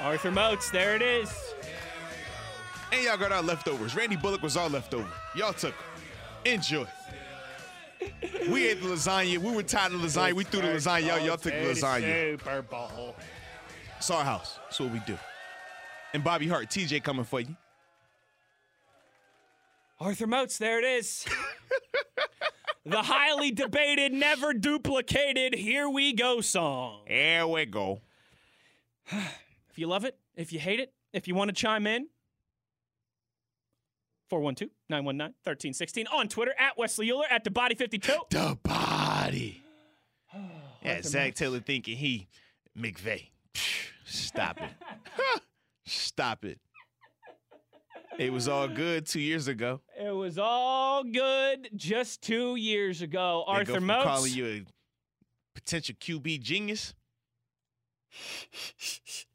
Speaker 4: Arthur Moats, there it is.
Speaker 5: And y'all got our leftovers. Randy Bullock was our leftover. Y'all took. Enjoy. We ate the lasagna. We were tired of lasagna. We threw the lasagna. Y'all, y'all took the lasagna.
Speaker 4: Super Bowl.
Speaker 5: It's our house. That's what we do. And Bobby Hart, TJ coming for you.
Speaker 4: Arthur Moats, there it is. the highly debated, never duplicated Here We Go song.
Speaker 5: Here we go.
Speaker 4: If you love it, if you hate it, if you want to chime in, 412 919 1316 on Twitter at Wesley Euler at the body 52.
Speaker 5: The body. Yeah,
Speaker 4: Zac
Speaker 5: Taylor thinking he McVay. Stop it. Stop it. It was all good two years ago.
Speaker 4: It was all good just two years ago.
Speaker 5: They
Speaker 4: Arthur
Speaker 5: from
Speaker 4: Moats.
Speaker 5: calling you a potential QB genius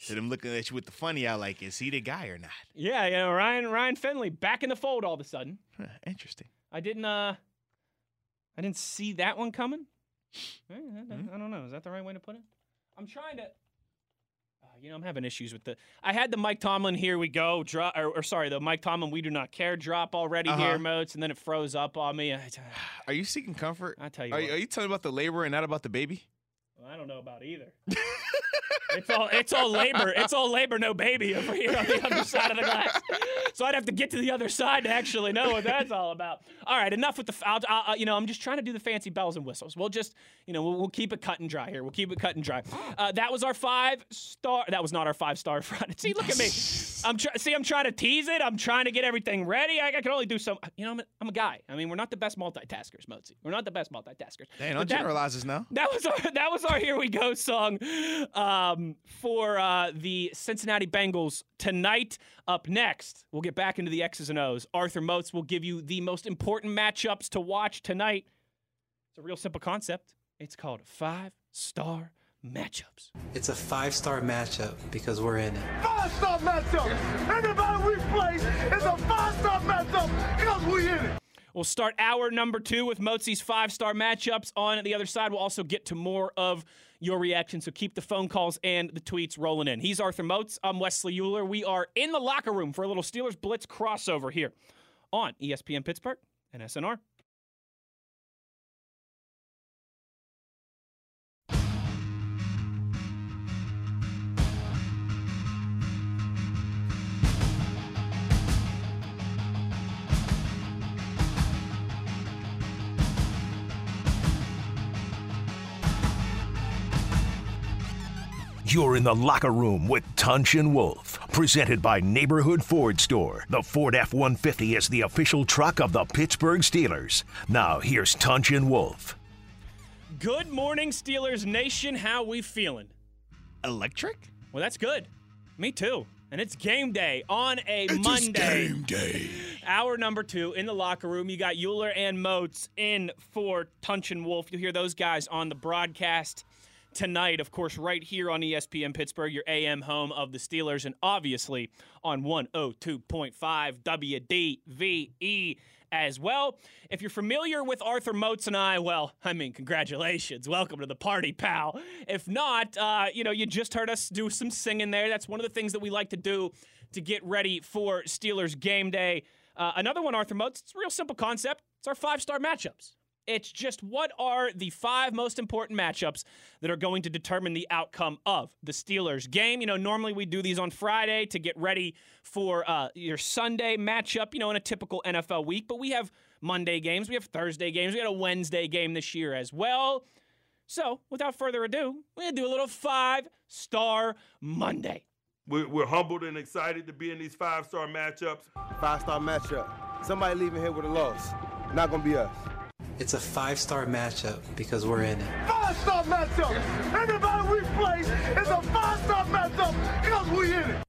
Speaker 5: to them looking at you with the funny eye like, is he the guy or not?
Speaker 4: Yeah, yeah, Ryan Ryan Finley back in the fold all of a sudden.
Speaker 5: Huh, Interesting.
Speaker 4: I didn't uh I didn't see that one coming. Eh, I- I,
Speaker 5: Mm-hmm.
Speaker 4: I don't know. Is that the right way to put it? I'm trying to uh, you know, I'm having issues with the. I had the Mike Tomlin "Here We Go" drop, or, or sorry, the Mike Tomlin "We Do Not Care" drop already
Speaker 5: Uh-huh.
Speaker 4: here, moats, and then it froze up on me.
Speaker 5: Are you seeking comfort?
Speaker 4: I tell you
Speaker 5: Are, are you telling about the labor and not about the baby?
Speaker 4: I don't know about either. it's all it's all labor. It's all labor, no baby over here on the other side of the glass. So I'd have to get to the other side to actually know what that's all about. All right, enough with the. I'll, I'll, you know, I'm just trying to do the fancy bells and whistles. We'll just, you know, we'll, we'll keep it cut and dry here. We'll keep it cut and dry. Uh, that was our five star. That was not our five star front. See, look at me. I'm trying. See, I'm trying to tease it. I'm trying to get everything ready. I, I can only do so. You know, I'm a, I'm a guy. I mean, we're not the best multitaskers, Mozi. We're not the best multitaskers.
Speaker 5: Dang, don't
Speaker 4: that-
Speaker 5: generalize this now.
Speaker 4: that was our that was our here we go song um, for uh, the Cincinnati Bengals tonight. Up next, we'll get back into the X's and O's. Arthur Moats will give you the most important matchups to watch tonight. It's a real simple concept. It's called five star matchups.
Speaker 8: It's a five star matchup because we're in it.
Speaker 1: Five-star matchup. Anybody we play is a five-star matchup because we're in it.
Speaker 4: We'll start hour number two with Mozi's five star matchups. On the other side, we'll also get to more of your reaction. So keep the phone calls and the tweets rolling in. He's Arthur Moats. I'm Wesley Euler. We are in the locker room for a little Steelers Blitz crossover here on ESPN Pittsburgh and SNR.
Speaker 3: You're in the locker room with Tunch and Wolf, presented by Neighborhood Ford Store. The Ford F 150 is the official truck of the Pittsburgh Steelers. Now, here's Tunch and Wolf.
Speaker 4: Good morning, Steelers Nation. How we feeling?
Speaker 5: Electric?
Speaker 4: Well, that's good. Me too. And it's game day on a Monday.
Speaker 5: Game day.
Speaker 4: Hour number two in the locker room. You got Euler and Moats in for Tunch and Wolf. You'll hear those guys on the broadcast tonight, of course, right here on ESPN Pittsburgh, your AM home of the Steelers, and obviously on 102.5 WDVE as well. If you're familiar with Arthur Moats and I, well, I mean, congratulations. Welcome to the party, pal. If not, uh, you know, you just heard us do some singing there. That's one of the things that we like to do to get ready for Steelers game day. Uh, another one, Arthur Moats, it's a real simple concept. It's our five star matchups. It's just what are the five most important matchups that are going to determine the outcome of the Steelers game. You know, normally we do these on Friday to get ready for uh, your Sunday matchup, you know, in a typical NFL week, but we have Monday games, we have Thursday games, we got a Wednesday game this year as well. So, without further ado, we're going to do a little five star Monday.
Speaker 9: We're, we're humbled and excited to be in these five star matchups.
Speaker 10: Five star matchup. Somebody leaving here with a loss. Not gonna be us.
Speaker 8: It's a five star matchup because we're in it.
Speaker 1: Five star matchup. Anybody we play is a five star matchup because we in it.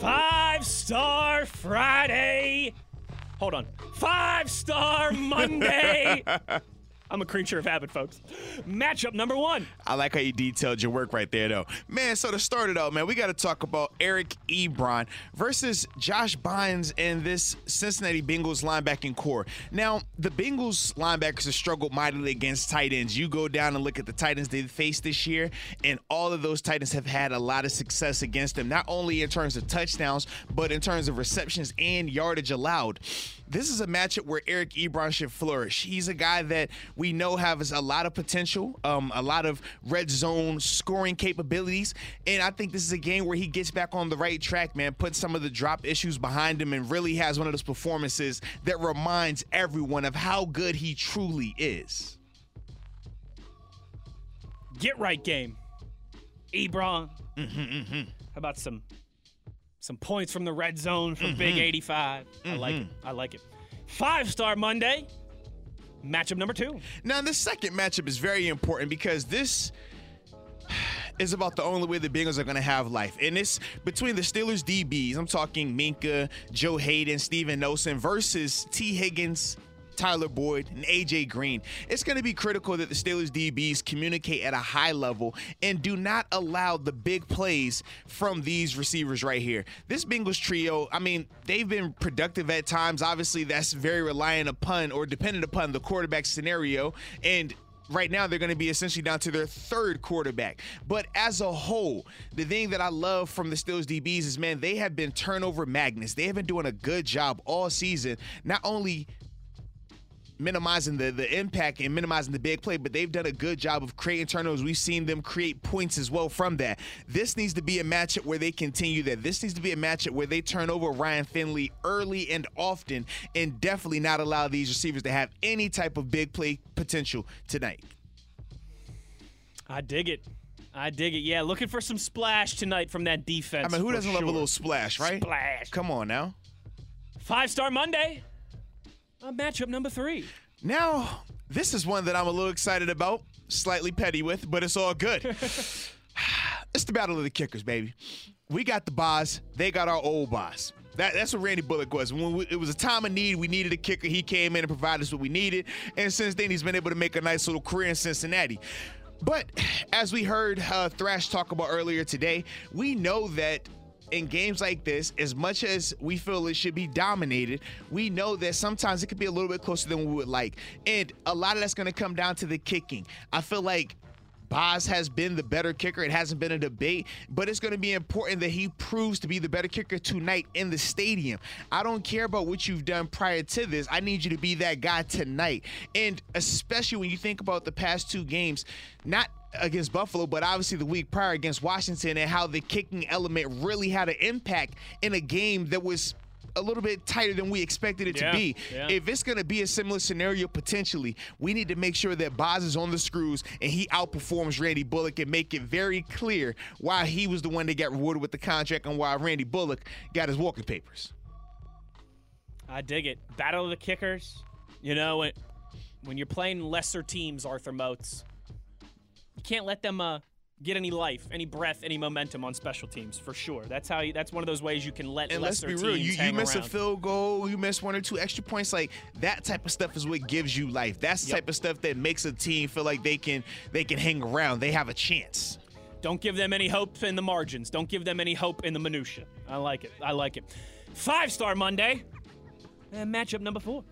Speaker 4: Five star Friday. Hold on. Five star Monday. I'm a creature of habit, folks. Matchup number one.
Speaker 5: I like how you detailed your work right there, though. Man, so to start it out, man, we got to talk about Eric Ebron versus Josh Bynes and this Cincinnati Bengals linebacking corps. Now, the Bengals linebackers have struggled mightily against tight ends. You go down and look at the Titans they've faced this year, and all of those Titans have had a lot of success against them, not only in terms of touchdowns, but in terms of receptions and yardage allowed. This is a matchup where Eric Ebron should flourish. He's a guy that we know has a lot of potential, um, a lot of red zone scoring capabilities, and I think this is a game where he gets back on the right track, man. Put some of the drop issues behind him, and really has one of those performances that reminds everyone of how good he truly is.
Speaker 4: Get right game. Ebron.
Speaker 5: Mm-hmm,
Speaker 4: How about some some points from the red zone from Big mm-hmm. 85? I like mm-hmm. it. I like it. Five star Monday. Matchup number two.
Speaker 5: Now, this second matchup is very important because this is about the only way the Bengals are going to have life. And it's between the Steelers DBs. I'm talking Minkah, Joe Haden, Steven Nelson versus Tee Higgins, Tyler Boyd, and AJ Green. It's going to be critical that the Steelers DBs communicate at a high level and do not allow the big plays from these receivers right here. This Bengals trio, I mean, they've been productive at times. Obviously, that's very reliant upon or dependent upon the quarterback scenario. And right now they're going to be essentially down to their third quarterback. But as a whole, the thing that I love from the Steelers DBs is, man, they have been turnover magnets. They have been doing a good job all season, not only minimizing the, the impact and minimizing the big play, but they've done a good job of creating turnovers. We've seen them create points as well from that. This needs to be a matchup where they continue that. This needs to be a matchup where they turn over Ryan Finley early and often and definitely not allow these receivers to have any type of big play potential tonight.
Speaker 4: I dig it. I dig it. Yeah, looking for some splash tonight from that defense.
Speaker 5: I mean, who doesn't love a little splash, right?
Speaker 4: Splash.
Speaker 5: Come on now.
Speaker 4: Five star Monday. Uh, matchup number three.
Speaker 5: Now, this is one that I'm a little excited about, slightly petty with, but it's all good. it's the battle of the kickers, baby. We got the boss, they got our old boss. That, that's what Randy Bullock was. When we, it was a time of need, we needed a kicker. He came in and provided us what we needed. And since then, he's been able to make a nice little career in Cincinnati. But as we heard uh, Thrash talk about earlier today, we know that in games like this, as much as we feel it should be dominated, we know that sometimes it could be a little bit closer than we would like. And a lot of that's going to come down to the kicking. I feel like Boz has been the better kicker. It hasn't been a debate, but it's going to be important that he proves to be the better kicker tonight in the stadium. I don't care about what you've done prior to this. I need you to be that guy tonight. And especially when you think about the past two games, not against Buffalo, but obviously the week prior against Washington, and how the kicking element really had an impact in a game that was a little bit tighter than we expected it
Speaker 4: Yeah,
Speaker 5: to be.
Speaker 4: yeah.
Speaker 5: If it's going to be a similar scenario potentially, we need to make sure that Boz is on the screws and he outperforms Randy Bullock and make it very clear why he was the one that got rewarded with the contract and why Randy Bullock got his walking papers.
Speaker 4: I dig it. Battle of the kickers. You know, when, when you're playing lesser teams, Arthur Moats, you can't let them uh, get any life, any breath, any momentum on special teams for sure. That's how. You, that's one of those ways you can let
Speaker 5: And let's be real, you, you miss
Speaker 4: around.
Speaker 5: a field goal, you miss one or two extra points, like that type of stuff is what gives you life. That's the
Speaker 4: Yep.
Speaker 5: type of stuff that makes a team feel like they can they can hang around. They have a chance.
Speaker 4: Don't give them any hope in the margins. Don't give them any hope in the minutia. I like it. I like it. Five star Monday. And matchup number four.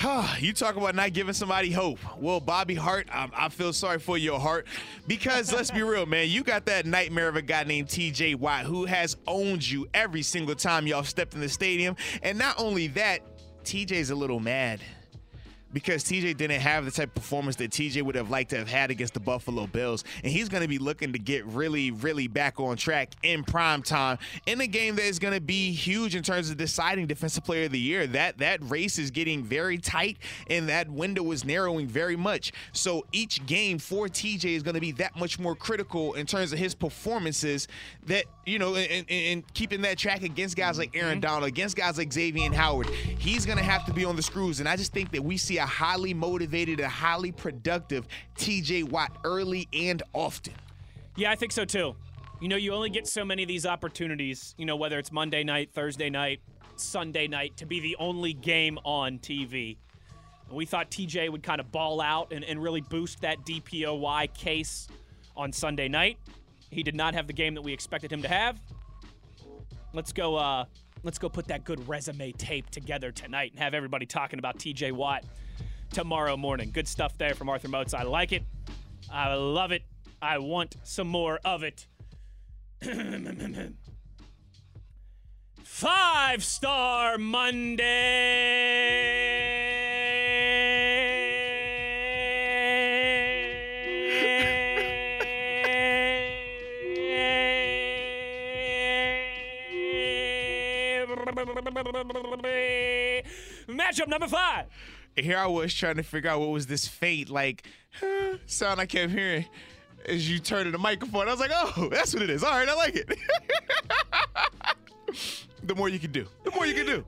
Speaker 5: you talk about not giving somebody hope. Well, Bobby Hart, I, I feel sorry for your heart because let's be real, man. You got that nightmare of a guy named TJ Watt who has owned you every single time y'all stepped in the stadium. And not only that, TJ's a little mad because TJ didn't have the type of performance that TJ would have liked to have had against the Buffalo Bills. And he's going to be looking to get really, really back on track in prime time in a game that is going to be huge in terms of deciding Defensive Player of the Year. That that race is getting very tight and that window is narrowing very much. So each game for TJ is going to be that much more critical in terms of his performances that, you know, and, and keeping that track against guys like Aaron mm-hmm. Donald, against guys like Xavier Howard. He's going to have to be on the screws. And I just think that we see a highly motivated, a highly productive TJ Watt early and often.
Speaker 4: Yeah, I think so too. You know, you only get so many of these opportunities, you know, whether it's Monday night, Thursday night, Sunday night, to be the only game on TV. And we thought TJ would kind of ball out and, and really boost that DPOY case on Sunday night. He did not have the game that we expected him to have. Let's go uh let's go put that good resume tape together tonight and have everybody talking about TJ Watt tomorrow morning. Good stuff there from Arthur Moats. I like it. I love it. I want some more of it. Five star Monday. Matchup number five.
Speaker 5: Here I was trying to figure out what was this fate like sound I kept hearing as you turned in the microphone. I was like, oh, that's what it is. All right, I like it. the more you can do, the more you can do.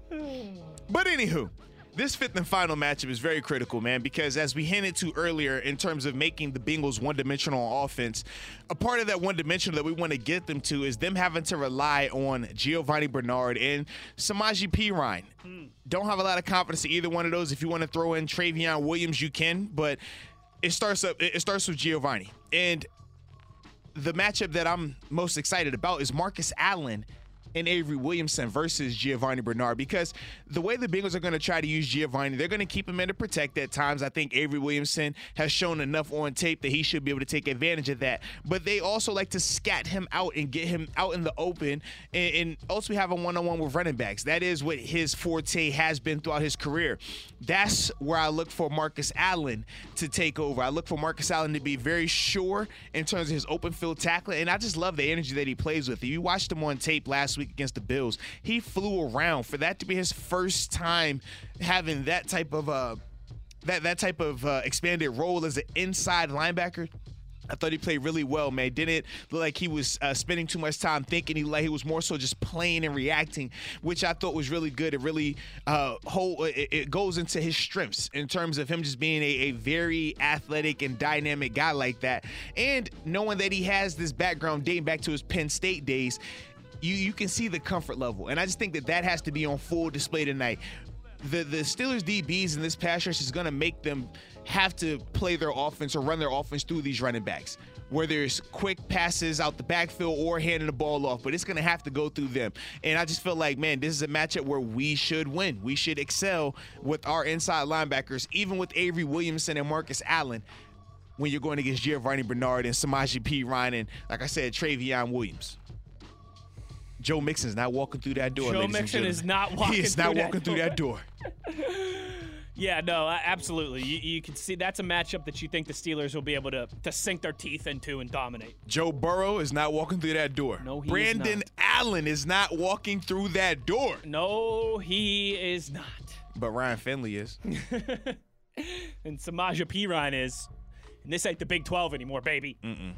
Speaker 5: But anywho, this fifth and final matchup is very critical, man, because as we hinted to earlier in terms of making the Bengals one dimensional offense, a part of that one dimensional that we want to get them to is them having to rely on Giovani Bernard and Samaje Perine. Hmm. Don't have a lot of confidence in either one of those. If you want to throw in Trayveon Williams, you can, but it starts up it starts with Giovani. And the matchup that I'm most excited about is Marcus Allen and Avery Williamson versus Giovani Bernard because the way the Bengals are going to try to use Giovani, they're going to keep him in to protect at times. I think Avery Williamson has shown enough on tape that he should be able to take advantage of that. But they also like to scat him out and get him out in the open and, and also we have a one on one with running backs. That is what his forte has been throughout his career. That's where I look for Marcus Allen to take over. I look for Marcus Allen to be very sure in terms of his open field tackling. And I just love the energy that he plays with. If you watched him on tape last week against the Bills, he flew around. For that to be his first time having that type of uh that that type of uh, expanded role as an inside linebacker, I thought he played really well, man. Didn't look like he was uh, spending too much time thinking. He like he was more so just playing and reacting, which I thought was really good. It really uh, whole it, it goes into his strengths in terms of him just being a, a very athletic and dynamic guy like that, and knowing that he has this background dating back to his Penn State days. You, you can see the comfort level, and I just think that that has to be on full display tonight the the Steelers DBs in this pass rush is going to make them have to play their offense or run their offense through these running backs. Where there's quick passes out the backfield or handing the ball off, but it's going to have to go through them. And I just feel like, man, this is a matchup where we should win. We should excel with our inside linebackers, even with Avery Williamson and Marcus Allen, when you're going against Giovani Bernard and Samaje Perine and, like I said, Trayveon Williams. Joe Mixon's not walking through that door.
Speaker 4: Joe Mixon is not walking
Speaker 5: He is
Speaker 4: through
Speaker 5: not
Speaker 4: that
Speaker 5: walking through that door.
Speaker 4: Yeah, no, absolutely. You, you can see that's a matchup that you think the Steelers will be able to to sink their teeth into and dominate.
Speaker 5: Joe Burrow is not walking through that door.
Speaker 4: No, he is
Speaker 5: Brandon
Speaker 4: not.
Speaker 5: Allen is not walking through that door.
Speaker 4: No, he is not.
Speaker 5: But Ryan Finley is.
Speaker 4: And Samaje Perine is. And this ain't the Big 12 anymore, baby.
Speaker 5: Mm-mm.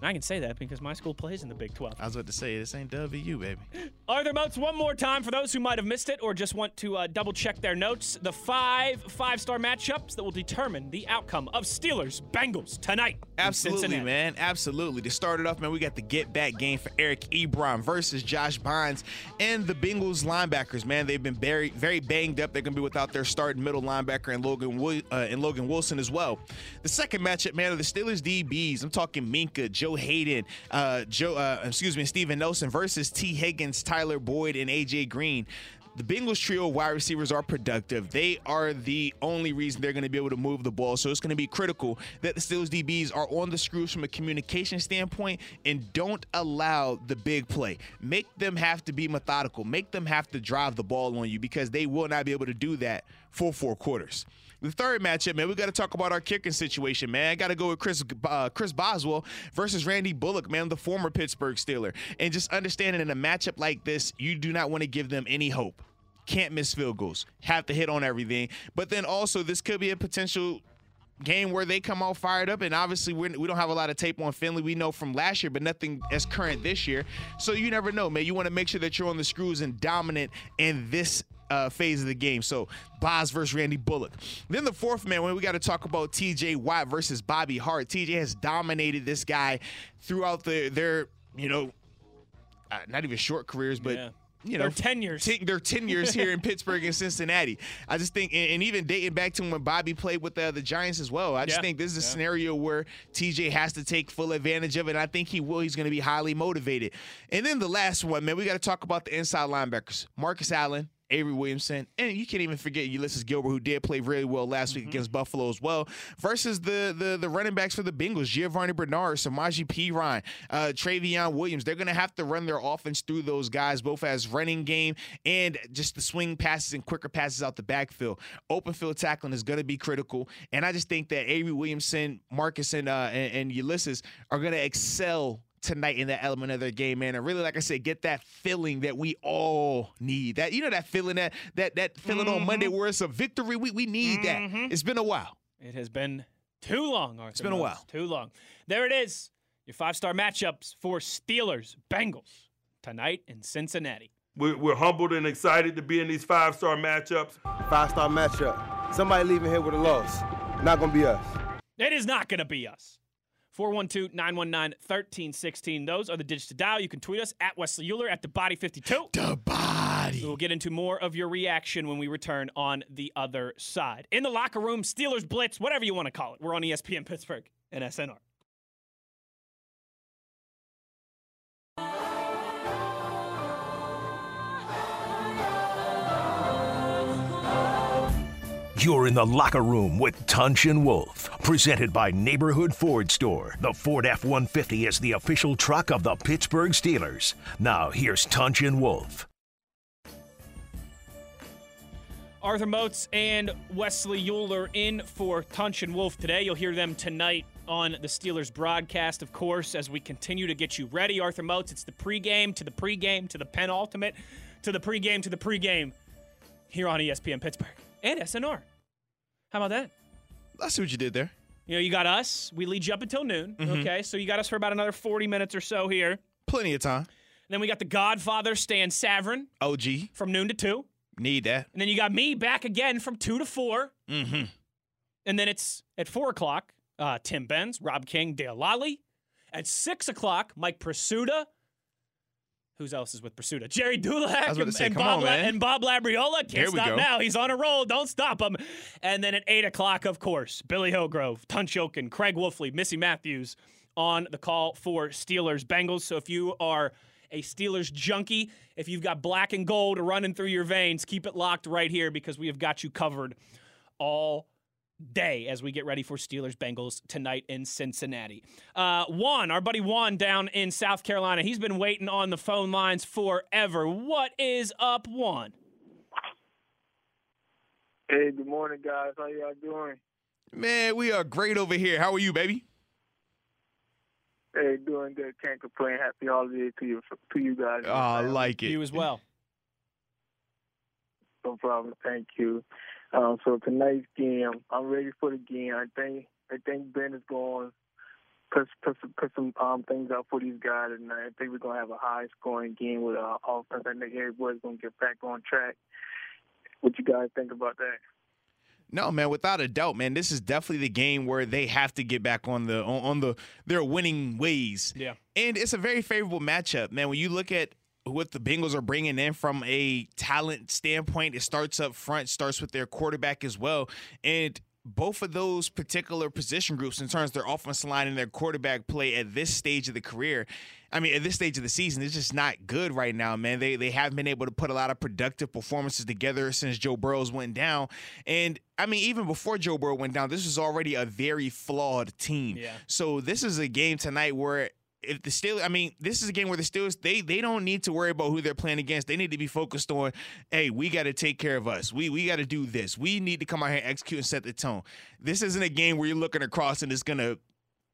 Speaker 4: And I can say that because my school plays in the Big 12.
Speaker 5: I was about to say this ain't WU, baby.
Speaker 4: Arthur Moats, one more time for those who might have missed it or just want to uh, double check their notes. The five five star matchups that will determine the outcome of Steelers Bengals tonight.
Speaker 5: Absolutely, man. Absolutely. To start it off, man, we got the get back game for Eric Ebron versus Josh Bynes and the Bengals linebackers. Man, they've been very, very banged up. They're gonna be without their starting middle linebacker and Logan uh, and Logan Wilson as well. The second matchup, man, are the Steelers DBs. I'm talking Minkah, Joe Haden, uh, Joe, uh, excuse me, Steven Nelson versus Tee Higgins, Tyler Boyd, and AJ Green. the Bengals trio wide receivers are productive. They are the only reason they're going to be able to move the ball. So it's going to be critical that the Steelers DBs are on the screws from a communication standpoint and don't allow the big play. Make them have to be methodical. Make them have to drive the ball on you because they will not be able to do that for four quarters. The third matchup, man, we got to talk about our kicking situation, man. I got to go with Chris uh, Chris Boswell versus Randy Bullock, man, the former Pittsburgh Steeler. And just understanding in a matchup like this, you do not want to give them any hope. Can't miss field goals. Have to hit on everything. But then also, this could be a potential game where they come out fired up. And obviously, we're, we do not have a lot of tape on Finley. We know from last year, but nothing as current this year. So you never know, man. You want to make sure that you're on the screws and dominant in this uh, phase of the game. So Boz versus Randy Bullock. Then the fourth man, when we got to talk about TJ Watt versus Bobby Hart. TJ has dominated this guy throughout the, their, you know, uh, not even short careers, but.
Speaker 4: Yeah.
Speaker 5: You know,
Speaker 4: Their tenures.
Speaker 5: Ten, their tenures here in Pittsburgh and Cincinnati. I just think, and, and even dating back to when Bobby played with the, the Giants as well. I just
Speaker 4: Yeah.
Speaker 5: think this is a
Speaker 4: Yeah.
Speaker 5: scenario where TJ has to take full advantage of it. And I think he will. He's going to be highly motivated. And then the last one, man, we got to talk about the inside linebackers Marcus Allen, Avery Williamson, and you can't even forget Ulysses Gilbert, who did play really well last week against Buffalo as well, versus the the the running backs for the Bengals, Giovani Bernard, Samaje Perine, uh, Trayveon Williams. They're going to have to run their offense through those guys, both as running game and just the swing passes and quicker passes out the backfield. Open field tackling is going to be critical, and I just think that Avery Williamson, Marcus, and uh, and, and Ulysses are going to excel tonight in that element of their game, man. And really, like I said, get that feeling that we all need. That you know that feeling that that that feeling on Monday mm-hmm. where it's a victory. We we need that. Mm-hmm. It's been a while.
Speaker 4: It has been too long, Arthur.
Speaker 5: It's been a while.
Speaker 4: Too long. There it is. Your five star matchups for Steelers, Bengals tonight in Cincinnati.
Speaker 9: We're, we're humbled and excited to be in these five star matchups.
Speaker 10: Five star matchup. Somebody leaving here with a loss. Not gonna be us.
Speaker 4: It is not going to be us. 412 919 1316. Those are the digits to dial. You can tweet us at Wesley Euler at the body 52.
Speaker 5: The body.
Speaker 4: We'll get into more of your reaction when we return on the other side. In the locker room, Steelers Blitz, whatever you want to call it. We're on ESPN Pittsburgh and SNR.
Speaker 3: You're in the locker room with Tunch and Wolf, presented by Neighborhood Ford Store. The Ford F 150 is the official truck of the Pittsburgh Steelers. Now, here's Tunch and Wolf.
Speaker 4: Arthur Moats and Wesley Euler in for Tunch and Wolf today. You'll hear them tonight on the Steelers broadcast, of course, as we continue to get you ready. Arthur Moats, it's the pregame to the pregame to the penultimate to the pregame to the pregame here on ESPN Pittsburgh and SNR. How about that?
Speaker 5: I see what you did there.
Speaker 4: You know, you got us. We lead you up until noon.
Speaker 5: Mhm.
Speaker 4: Okay, so you got us for about another 40 minutes or so here.
Speaker 5: Plenty of time.
Speaker 4: Then we got the Godfather, Stan Savran,
Speaker 5: OG.
Speaker 4: from noon to 2.
Speaker 5: Need that.
Speaker 4: And then you got me back again from 2 to 4.
Speaker 5: Mm-hmm.
Speaker 4: And then it's at 4 o'clock, uh, Tim Benz, Rob King, Dale Lolley. At 6 o'clock, Mike Prisuta. Who's else is with Prisuta? Jerry Dulac
Speaker 5: I was about to
Speaker 4: and,
Speaker 5: say,
Speaker 4: and Bob
Speaker 5: on,
Speaker 4: La- and Bob Labriola. Can't stop now. He's on a roll. Don't stop him. And then at 8 o'clock, of course, Billy Hillgrove, Tunch Ilkin, Craig Wolfley, Missy Matthews on the call for Steelers Bengals. So if you are a Steelers junkie, if you've got black and gold running through your veins, keep it locked right here because we have got you covered all day as we get ready for Steelers Bengals tonight in Cincinnati. Uh, Juan, our buddy Juan down in South Carolina, he's been waiting on the phone lines forever. What is up, Juan?
Speaker 11: Hey, good morning, guys. How y'all doing?
Speaker 5: Man, we are great over here. How are you, baby?
Speaker 11: Hey, doing good. Can't complain. Happy holiday to you, to you guys.
Speaker 5: Oh, I like it.
Speaker 4: You as well.
Speaker 11: No problem. Thank you. Um, so tonight's game, I'm ready for the game. I think I think Ben is going to put put some, put some um, things out for these guys tonight. I think we're gonna have a high scoring game with our offense. I think everybody's gonna get back on track. What you guys think about that?
Speaker 5: No, man, without a doubt, man, this is definitely the game where they have to get back on the on, on the their winning ways.
Speaker 4: Yeah.
Speaker 5: And it's a very favorable matchup, man. When you look at what the Bengals are bringing in from a talent standpoint, it starts up front, starts with their quarterback as well. And both of those particular position groups, in terms of their offensive line and their quarterback play at this stage of the career, I mean, at this stage of the season, it's just not good right now, man. They they haven't been able to put a lot of productive performances together since Joe Burrows went down. And I mean, even before Joe Burrow went down, this was already a very flawed team.
Speaker 4: Yeah.
Speaker 5: So this is a game tonight where if the Steelers, I mean, this is a game where the Steelers they they don't need to worry about who they're playing against. They need to be focused on, hey, we got to take care of us. We we got to do this. We need to come out here execute and set the tone. This isn't a game where you're looking across and it's gonna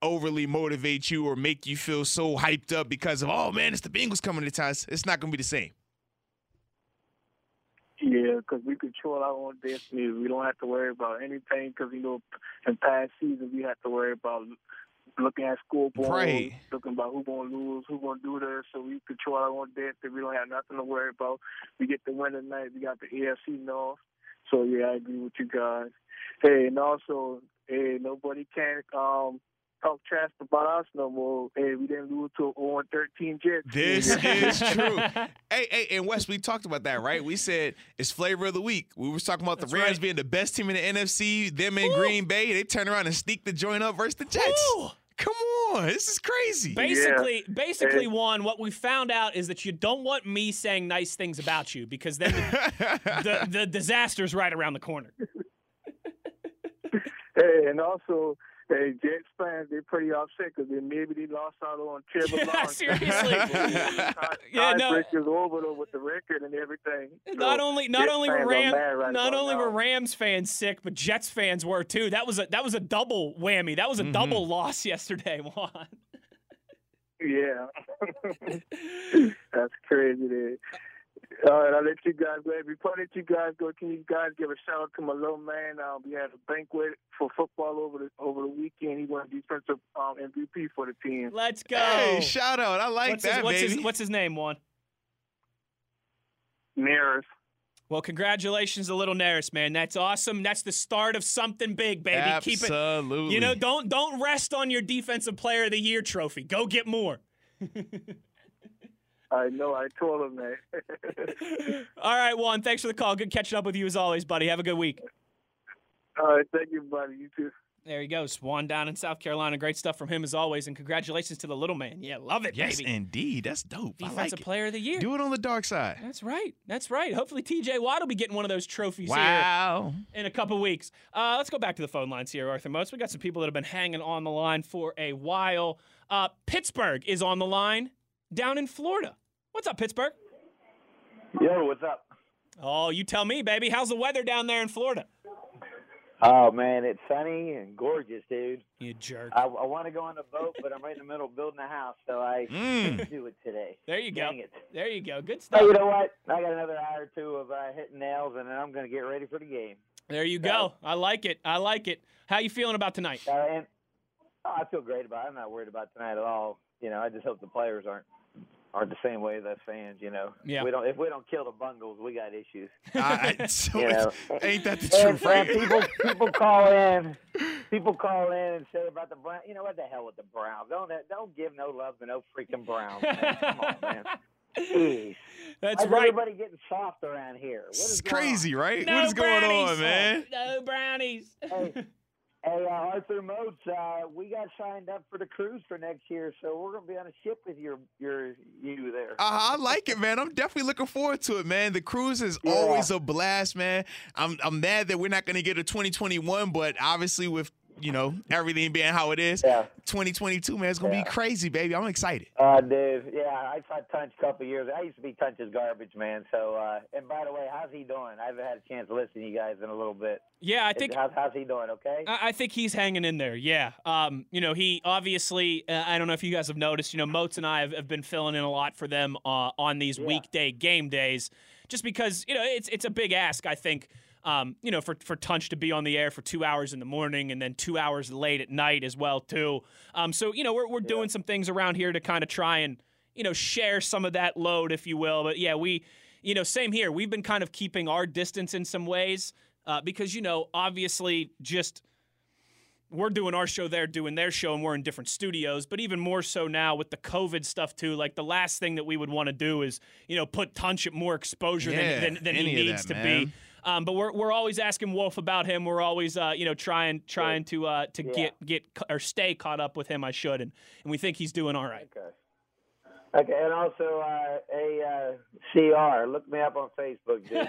Speaker 5: overly motivate you or make you feel so hyped up because of oh man, it's the Bengals coming to town. It's- It's not gonna be the same.
Speaker 11: Yeah, because we control our own destiny. We don't have to worry about anything because, you know, in past seasons, we had to worry about looking at scoreboard,
Speaker 5: Right.
Speaker 11: looking about who's going to lose, who's going to do this. So we control our own destiny. We don't have nothing to worry about. We get the win tonight. We got the AFC North. So, yeah, I agree with you guys. Hey, and also, hey, nobody can um, talk trash about us no more. Hey, we didn't lose to 0-13 Jets.
Speaker 5: This is true. hey, hey, and Wes, we talked about that, right? We said it's flavor of the week. We were talking about the Rams
Speaker 4: right.
Speaker 5: being the best team in the NFC. Them in Green Bay, they turn around and sneak the joint up versus the Jets.
Speaker 4: Woo!
Speaker 5: Come on, this is crazy.
Speaker 4: Basically, basically, Juan, what we found out is that you don't want me saying nice things about you because then the, the, the disaster's right around the corner.
Speaker 11: Hey, and also, hey, Jets fans, they're pretty upset because they maybe they lost out on Trevor
Speaker 4: Yeah,
Speaker 11: Lawrence.
Speaker 4: seriously.
Speaker 11: Tie-
Speaker 4: Yeah, no.
Speaker 11: Tiebreakers over though with the record and everything.
Speaker 4: Not
Speaker 11: So,
Speaker 4: only not
Speaker 11: Jets
Speaker 4: only were
Speaker 11: fans are
Speaker 4: Ram,
Speaker 11: mad right
Speaker 4: not
Speaker 11: about
Speaker 4: only
Speaker 11: now.
Speaker 4: were Rams fans sick, but Jets fans were too. That was a that was a double whammy. That was a
Speaker 5: Mhm.
Speaker 4: double loss yesterday, Juan.
Speaker 11: Yeah, that's crazy. There. All right, I'll let you guys go. Before I let you guys go, can you guys give a shout out to my little man? Um, we had a banquet for football over the over the weekend. He won defensive um, MVP for the team.
Speaker 4: Let's go.
Speaker 5: Hey, shout out. I like
Speaker 4: what's
Speaker 5: that,
Speaker 4: his, what's
Speaker 5: baby.
Speaker 4: his what's his name, Juan?
Speaker 11: Nearest.
Speaker 4: Well, congratulations to Little Neris, man. That's awesome. That's the start of something big, baby. Keep it.
Speaker 5: Absolutely.
Speaker 4: You know, don't don't rest on your defensive player of the year trophy. Go get more.
Speaker 11: I know. I told him that.
Speaker 4: All right, Juan. Thanks for the call. Good catching up with you as always, buddy. Have a good week.
Speaker 11: All right, thank you, buddy. You too.
Speaker 4: There he goes. Juan down in South Carolina. Great stuff from him as always. And congratulations to the little man. Yeah, love it,
Speaker 5: yes,
Speaker 4: baby.
Speaker 5: indeed. That's dope. I
Speaker 4: Defensive
Speaker 5: like it.
Speaker 4: player of the year.
Speaker 5: Do it on the dark side.
Speaker 4: That's right. That's right. Hopefully TJ Watt will be getting one of those trophies
Speaker 5: Wow.
Speaker 4: here in a couple weeks. Uh, let's go back to the phone lines here, Arthur Moats. We got some people that have been hanging on the line for a while. Uh, Pittsburgh is on the line down in Florida. What's up, Pittsburgh?
Speaker 12: Yo, what's up?
Speaker 4: Oh, you tell me, baby. How's the weather down there in Florida?
Speaker 12: Oh man, it's sunny and gorgeous, dude.
Speaker 4: You jerk.
Speaker 12: I, I want to go on a boat, but I'm right in the middle of building a house, so I
Speaker 5: Mm.
Speaker 12: couldn't do it today.
Speaker 4: There you go.
Speaker 12: Dang it.
Speaker 4: There you go. Good stuff.
Speaker 12: Oh, you know what? I got another hour or two of uh, hitting nails, and then I'm going to get ready for the game.
Speaker 4: There you go. I like it. I like it. How you feeling about tonight?
Speaker 12: Uh, and oh, I feel great about. it. I'm not worried about tonight at all. You know, I just hope the players aren't aren't the same way as us fans. You know,
Speaker 4: Yeah.
Speaker 12: We don't if we don't kill the Bungles, we got issues.
Speaker 5: I- so
Speaker 12: You know.
Speaker 5: ain't that the truth, right?
Speaker 12: people people call in, people call in and say about the Browns. You know what the hell with the Browns? Don't don't give no love to no freaking Browns. Man. Come on, man. Jeez.
Speaker 4: That's
Speaker 12: Why's
Speaker 4: right.
Speaker 12: Everybody getting soft around here. What
Speaker 5: It's
Speaker 12: is on?
Speaker 5: crazy, right?
Speaker 4: No
Speaker 5: what is going on, man?
Speaker 4: No brownies.
Speaker 12: Hey, hey uh, Arthur Moats, uh, we got signed up for the cruise for next year, so we're gonna be on a ship with your your you there.
Speaker 5: Uh, I like it, man. I'm definitely looking forward to it, man. The cruise is
Speaker 12: Yeah.
Speaker 5: always a blast, man. I'm I'm mad that we're not going to get a 2021, but obviously with you know everything being how it is,
Speaker 12: Yeah.
Speaker 5: 2022, man, it's gonna
Speaker 12: Yeah.
Speaker 5: be crazy, baby. I'm excited.
Speaker 12: Uh, dude, yeah, I saw Tunch a couple years. I used to be Tunch's garbage man. So, uh, and by the way, how's he doing? I haven't had a chance to listen to you guys in a little bit.
Speaker 4: Yeah, I think
Speaker 12: how's, how's he doing? Okay.
Speaker 4: I I think he's hanging in there. Yeah. Um, you know, he obviously, uh, I don't know if you guys have noticed, you know, Moats and I have, have been filling in a lot for them uh, on these weekday game days, just because, you know, it's it's a big ask, I think. Um, you know, for for Tunch to be on the air for two hours in the morning and then two hours late at night as well too. Um, so you know, we're we're doing some things around here to kind of try and you know share some of that load, if you will. But yeah, we, you know, same here. We've been kind of keeping our distance in some ways uh, because you know, obviously, just we're doing our show, they're doing their show, and we're in different studios. But even more so now with the COVID stuff too. Like the last thing that we would want to do is, you know, put Tunch at more exposure
Speaker 5: Yeah,
Speaker 4: than, than, than he needs
Speaker 5: that,
Speaker 4: to
Speaker 5: man.
Speaker 4: be. Um, but we're we're always asking Wolf about him. We're always uh, you know trying trying to uh, to
Speaker 12: Yeah.
Speaker 4: get get or stay caught up with him. I should, and and we think he's doing all right.
Speaker 12: Okay. Okay, and also uh, a uh, CR. Look me up on Facebook, dude.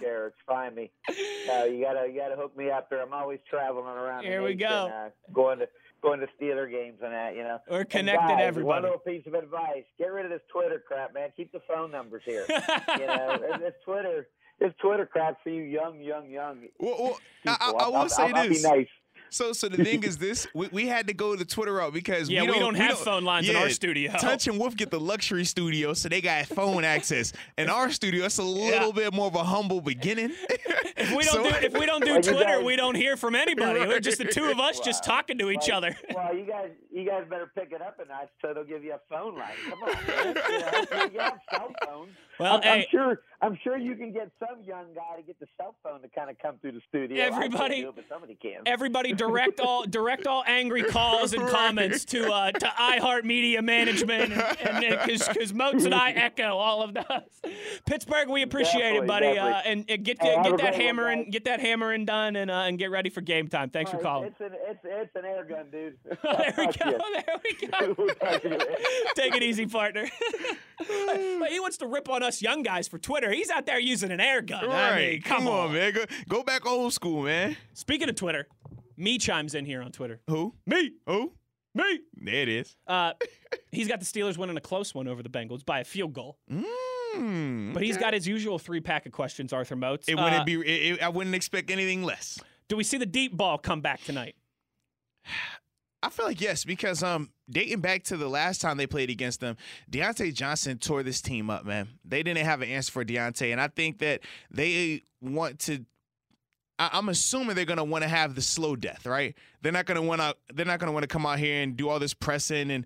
Speaker 12: For Find me. Uh, you gotta you gotta hook me up there. I'm always traveling around.
Speaker 4: Here we go.
Speaker 12: Uh, going to going to Steeler games and that. You know.
Speaker 4: We're
Speaker 12: And
Speaker 4: connected,
Speaker 12: guys,
Speaker 4: everybody.
Speaker 12: One little piece of advice: get rid of this Twitter crap, man. Keep the phone numbers here. you know, this Twitter. This Twitter crap for you young, young, young.
Speaker 5: Well, well, I, I. I will
Speaker 12: I'll-
Speaker 5: say
Speaker 12: I'll- I'll be
Speaker 5: this.
Speaker 12: nice.
Speaker 5: So, so the thing is this: we, we had to go to the Twitter route because
Speaker 4: Yeah,
Speaker 5: we
Speaker 4: we
Speaker 5: don't,
Speaker 4: don't have phone lines in our studio.
Speaker 5: Tunch and Wolf get the luxury studio, so they got phone access. In our studio, it's a little bit more of a humble beginning.
Speaker 4: If we don't
Speaker 5: So-
Speaker 4: do if we don't do Twitter,
Speaker 12: guys-
Speaker 4: we don't hear from anybody. We're just the two of us
Speaker 12: Wow.
Speaker 4: just talking to each
Speaker 12: Well,
Speaker 4: other.
Speaker 12: Well, you guys, you guys better pick it up a notch so they'll give you a phone line. Come on, man. you, have cell phones.
Speaker 4: Well,
Speaker 12: I'm, I'm sure, I'm sure you can get some young guy to get the cell phone to kind of come through the studio.
Speaker 4: Everybody-
Speaker 12: do it, but somebody can.
Speaker 4: Everybody direct all direct all angry calls and comments to uh, to iHeartMedia management and because because Moats and I echo all of those. Pittsburgh, we appreciate it, buddy. Uh, and, and get
Speaker 12: Hey,
Speaker 4: get that
Speaker 12: great one,
Speaker 4: hammering get that hammering done and uh, and get ready for game time. Thanks for calling.
Speaker 12: It's an, it's, it's an air gun, dude.
Speaker 4: there we go. There we go.
Speaker 12: We'll talk to you later.
Speaker 4: Take it easy, partner. But he wants to rip on us young guys for Twitter. He's out there using an air gun. I
Speaker 5: right?
Speaker 4: mean, come, on.
Speaker 5: man. Go, go back old school, man.
Speaker 4: Speaking of Twitter, me chimes in here on Twitter.
Speaker 5: Who?
Speaker 4: Me.
Speaker 5: Who?
Speaker 4: Me.
Speaker 5: There it is.
Speaker 4: Uh, he's got the Steelers winning a close one over the Bengals by a field goal.
Speaker 5: Mm,
Speaker 4: But he's got his usual three pack of questions, Arthur Moats.
Speaker 5: It
Speaker 4: Uh,
Speaker 5: wouldn't be. It, it- I wouldn't expect anything less.
Speaker 4: do we see the deep ball come back tonight?
Speaker 5: I feel like yes, because um, dating back to the last time they played against them, Diontae Johnson tore this team up, man. They didn't have an answer for Diontae, and I think that they want to. I, I'm assuming they're gonna want to have the slow death, right? They're not gonna want to. They're not gonna want to come out here and do all this pressing and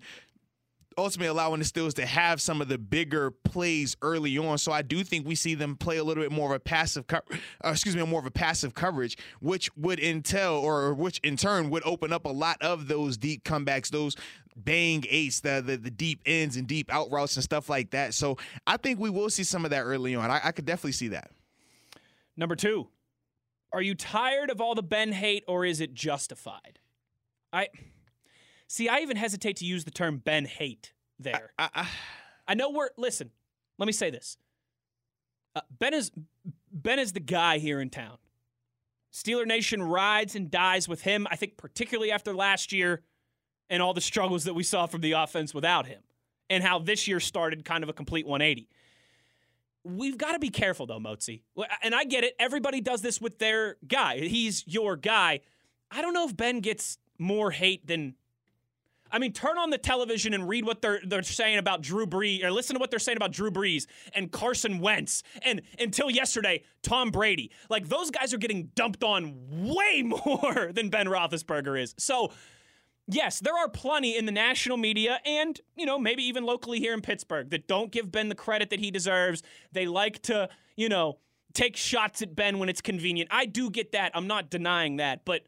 Speaker 5: ultimately allowing the Steelers to have some of the bigger plays early on. So I do think we see them play a little bit more of a passive, co- uh, excuse me, more of a passive coverage, which would entail or which in turn would open up a lot of those deep comebacks, those bang eights, the the, the deep ends and deep out routes and stuff like that. So I think we will see some of that early on. I, I could definitely see that.
Speaker 4: Number two, are you tired of all the Ben hate or is it justified? I see. I even hesitate to use the term Ben hate there.
Speaker 5: I, I,
Speaker 4: I know we're listen. Let me say this. Uh, ben is Ben is the guy here in town. Steeler Nation rides and dies with him. I think particularly after last year and all the struggles that we saw from the offense without him, and how this year started kind of a complete 180. We've got to be careful though, Motzi. And I get it. Everybody does this with their guy. He's your guy. I don't know if Ben gets more hate than I mean, turn on the television and read what they're they're saying about Drew Brees, or listen to what they're saying about Drew Brees and Carson Wentz, and until yesterday, Tom Brady. Like those guys are getting dumped on way more than Ben Roethlisberger is. So, yes, there are plenty in the national media and you know maybe even locally here in Pittsburgh that don't give Ben the credit that he deserves. They like to you know take shots at Ben when it's convenient. I do get that. I'm not denying that, but.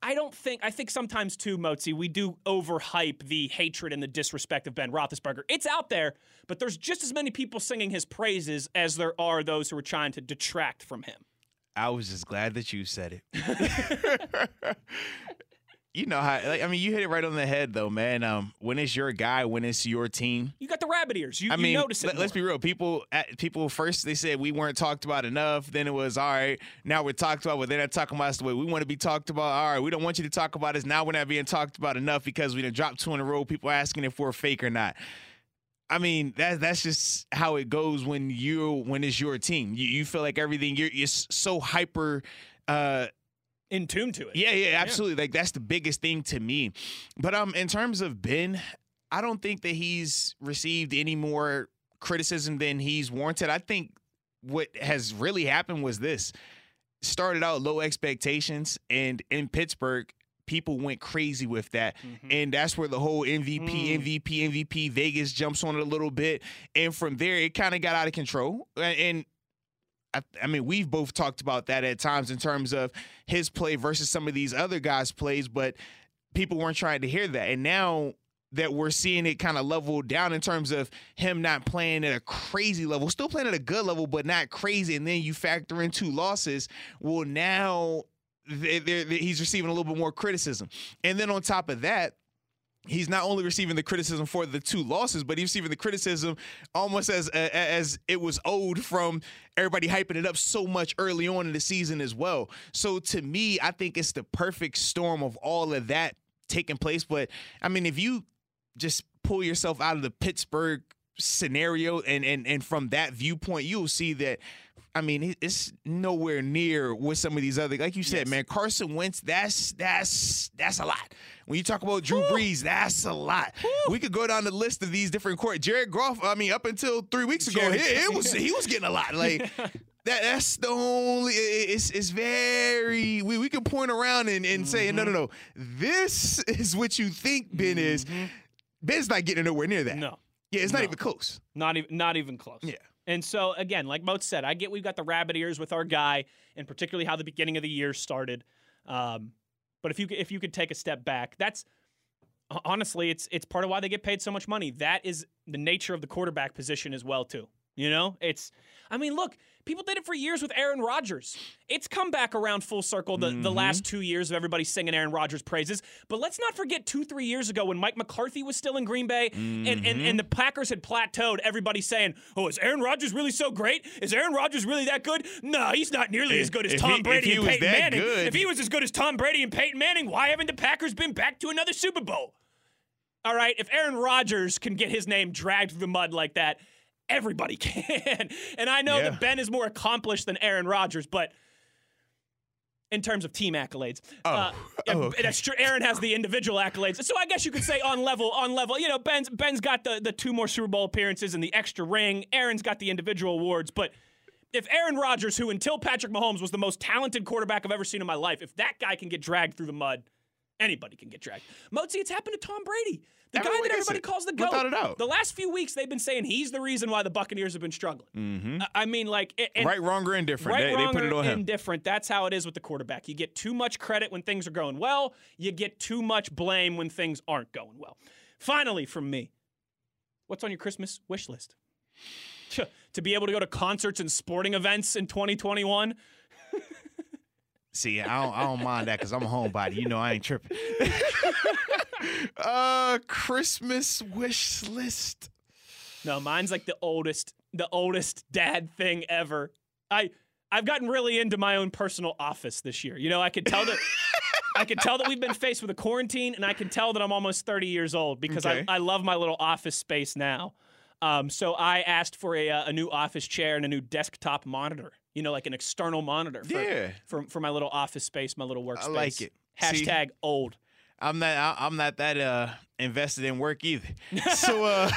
Speaker 4: I don't think I think sometimes too, Mozi, we do overhype the hatred and the disrespect of Ben Roethlisberger. It's out there, but there's just as many people singing his praises as there are those who are trying to detract from him.
Speaker 5: I was just glad that you said it. you know how? Like, I mean, you hit it right on the head, though, man. Um, when it's your guy, when it's your team,
Speaker 4: You got the rabbit ears. You,
Speaker 5: I
Speaker 4: you
Speaker 5: mean,
Speaker 4: notice it.
Speaker 5: let, us be real. People, at, people first they said we weren't talked about enough. Then it was all right. Now we're talked about, but they're not talking about us the way we want to be talked about. All right, we don't want you to talk about us. Now we're not being talked about enough because we done dropped two in a row. People asking if we're fake or not. I mean, that that's just how it goes when you when it's your team. You, you feel like everything you're you're so hyper. Uh,
Speaker 4: in tune to it.
Speaker 5: yeah, yeah, absolutely. Like that's the biggest thing to me. But um, in terms of Ben, I don't think that he's received any more criticism than he's warranted. I think what has really happened was this: started out low expectations, and in Pittsburgh. People went crazy with that. And that's where the whole MVP, MVP, MVP, Vegas jumps on it a little bit. And from there, it kind of got out of control. And I, I mean, we've both talked about that at times in terms of his play versus some of these other guys' plays, but people weren't trying to hear that. And now that we're seeing it kind of level down in terms of him not playing at a crazy level, still playing at a good level, but not crazy. And then you factor in two losses. Well, now they they he's receiving a little bit more criticism. And then on top of that, he's not only receiving the criticism for the two losses, but he's receiving the criticism almost as as it was owed from everybody hyping it up so much early on in the season as well. So to me, I think it's the perfect storm of all of that taking place. But I mean, if you just pull yourself out of the Pittsburgh scenario and and and from that viewpoint, you'll see that I mean, it's nowhere near with some of these other. Like you said, yes. man, Carson Wentz. That's that's that's a lot. When you talk about Drew Woo. Brees, that's a lot. Woo. We could go down the list of these different court. Jared Goff. I mean, up until three weeks ago, it, it was he was getting a lot. Like that. That's the only. It's it's very. We we can point around and and mm-hmm. say no no no. This is what you think Ben mm-hmm. is. Ben's not getting nowhere near that.
Speaker 4: No.
Speaker 5: Yeah, it's
Speaker 4: no.
Speaker 5: not even close.
Speaker 4: Not even not even close.
Speaker 5: Yeah.
Speaker 4: And so, again, like Moat said, I get we've got the rabbit ears with our guy, and particularly how the beginning of the year started. Um, but if you if you could take a step back, that's honestly, it's it's part of why they get paid so much money. That is the nature of the quarterback position as well, too. You know, it's, I mean, look, people did it for years with Aaron Rodgers. It's come back around full circle the, mm-hmm. the last two years of everybody singing Aaron Rodgers praises. But let's not forget two, three years ago when Mike McCarthy was still in Green Bay mm-hmm. and, and, and the Packers had plateaued, everybody saying, oh, is Aaron Rodgers really so great? Is Aaron Rodgers really that good? No, he's not nearly
Speaker 5: if,
Speaker 4: as good as Tom
Speaker 5: he,
Speaker 4: Brady and Peyton Manning.
Speaker 5: Good.
Speaker 4: If he was as good as Tom Brady and Peyton Manning, why haven't the Packers been back to another Super Bowl? All right, if Aaron Rodgers can get his name dragged through the mud like that, everybody can. and I know yeah. that Ben is more accomplished than Aaron Rodgers, but in terms of team accolades.
Speaker 5: Oh, uh, oh okay.
Speaker 4: that's true. Aaron has the individual accolades, so I guess you could say on level, on level. You know, Ben's Ben's got the the two more Super Bowl appearances and the extra ring. Aaron's got the individual awards, but. If Aaron Rodgers, who until Patrick Mahomes was the most talented quarterback I've ever seen in my life, if that guy can get dragged through the mud, Anybody can get dragged. Motzi, it's happened to Tom Brady. The
Speaker 5: Everyone
Speaker 4: guy that everybody
Speaker 5: it.
Speaker 4: calls the GOAT.
Speaker 5: Without a doubt.
Speaker 4: The last few weeks, they've been saying he's the reason why the Buccaneers have been struggling.
Speaker 5: Mm-hmm.
Speaker 4: I mean, like.
Speaker 5: Right, wrong, or indifferent.
Speaker 4: Right,
Speaker 5: they,
Speaker 4: wrong,
Speaker 5: they put it on him.
Speaker 4: indifferent. That's how it is with the quarterback. You get too much credit when things are going well, you get too much blame when things aren't going well. Finally, from me, what's on your Christmas wish list? to be able to go to concerts and sporting events in 2021?
Speaker 5: See, I don't, I don't mind that because I'm a homebody. You know, I ain't tripping. uh, Christmas wish list.
Speaker 4: No, mine's like the oldest, the oldest dad thing ever. I I've gotten really into my own personal office this year. You know, I could tell that I can tell that we've been faced with a quarantine, and I can tell that I'm almost 30 years old because okay. I, I love my little office space now. Um, so I asked for a, uh, a new office chair and a new desktop monitor you know, like an external monitor for,
Speaker 5: yeah.
Speaker 4: for, for my little office space, my little workspace. I
Speaker 5: like it.
Speaker 4: Hashtag
Speaker 5: See,
Speaker 4: old.
Speaker 5: I'm not I'm not that uh, invested in work either. So uh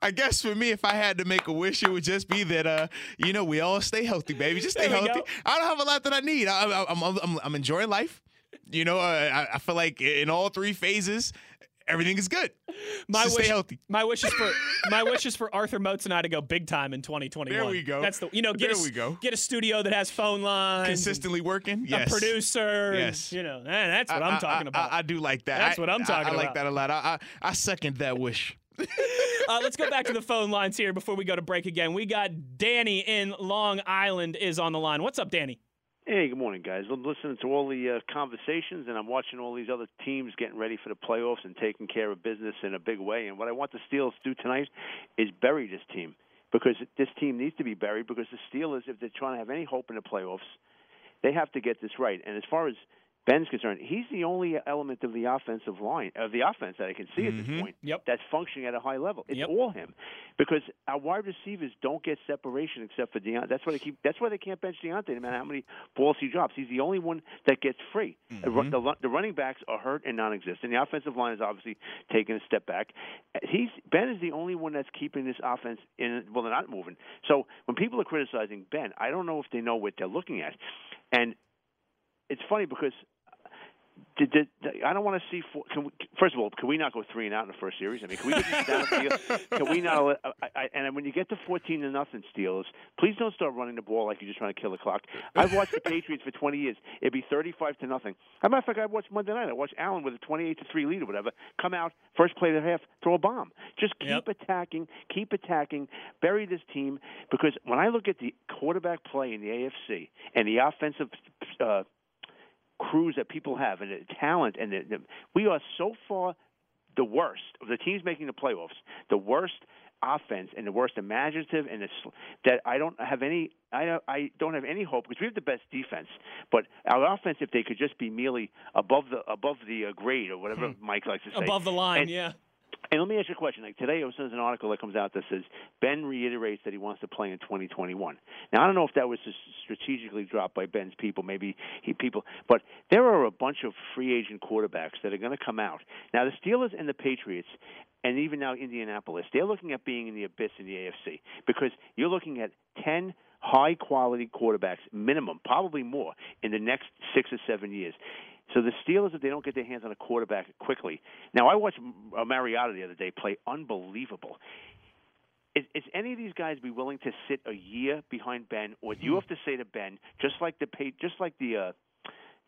Speaker 5: I guess for me, if I had to make a wish, it would just be that, uh, you know, we all stay healthy, baby. Just stay healthy. Go. I don't have a lot that I need. I, am I'm, I'm, I'm enjoying life. You know, I, I feel like in all three phases, everything is good.
Speaker 4: My
Speaker 5: wish,
Speaker 4: stay
Speaker 5: healthy.
Speaker 4: My wish is for my wish is for Arthur Moats and I to go big time in 2021.
Speaker 5: There we go.
Speaker 4: That's the you know get
Speaker 5: there
Speaker 4: a,
Speaker 5: we go.
Speaker 4: Get a studio that has phone lines,
Speaker 5: consistently working. Yes.
Speaker 4: A producer.
Speaker 5: Yes.
Speaker 4: And, you know, man, that's what I, am talking
Speaker 5: I,
Speaker 4: about.
Speaker 5: I, I, do like that.
Speaker 4: That's what I'm talking
Speaker 5: about. I
Speaker 4: like
Speaker 5: that a lot. I, I second that wish.
Speaker 4: uh, let's go back to the phone lines here before we go to break again. We got Danny in Long Island is on the line. What's up, Danny?
Speaker 13: Hey, good morning, guys. I'm listening to all the uh, conversations, and I'm watching all these other teams getting ready for the playoffs and taking care of business in a big way. And what I want the Steelers to do tonight is bury this team because this team needs to be buried because the Steelers, if they're trying to have any hope in the playoffs, they have to get this right. And as far as Ben's concerned, he's the only element of the offensive line of the offense that I can see
Speaker 4: mm-hmm.
Speaker 13: at this point
Speaker 4: yep.
Speaker 13: that's functioning at a high level. It's
Speaker 4: yep.
Speaker 13: all him, because our wide receivers don't get separation except for Diontae. That's why they keep. That's why they can't bench Diontae no matter how many balls he drops. He's the only one that gets free.
Speaker 5: Mm-hmm.
Speaker 13: The, the, the running backs are hurt and non-existent. The offensive line is obviously taking a step back. He's Ben is the only one that's keeping this offense in. Well, they're not moving. So when people are criticizing Ben, I don't know if they know what they're looking at, and it's funny because did, did, I don't want to see. Four, can we, first of all, can we not go three and out in the first series? I mean, can we get down? Can we not? I, I, and when you get to fourteen to nothing, Steelers, please don't start running the ball like you're just trying to kill the clock. I've watched the Patriots for twenty years. It'd be thirty-five to nothing. As a matter of fact, I watched Monday night. I watched Allen with a twenty-eight to three lead or whatever come out first play of the half, throw a bomb. Just keep attacking, keep attacking, bury this team. Because when I look at the quarterback play in the AFC and the offensive. Uh, crews that people have and the talent and the, the, we are so far the worst of the teams making the playoffs, the worst offense and the worst imaginative and the, sl- that I don't have any I don't, I don't have any hope because we have the best defense, but our offense if they could just be merely above the above the uh, grade or whatever Mike likes to say.
Speaker 4: Above the line,
Speaker 13: And-
Speaker 4: yeah.
Speaker 13: And let me ask you a question. Like today, there's an article that comes out that says Ben reiterates that he wants to play in 2021. Now, I don't know if that was just strategically dropped by Ben's people, maybe he people, but there are a bunch of free agent quarterbacks that are going to come out. Now, the Steelers and the Patriots, and even now Indianapolis, they're looking at being in the abyss in the AFC because you're looking at 10 high quality quarterbacks minimum, probably more, in the next six or seven years. So the Steelers, if they don't get their hands on a quarterback quickly, now I watched uh, Mariota the other day play unbelievable. Is, is any of these guys be willing to sit a year behind Ben, or do you have to say to Ben, just like the pay, just like the uh,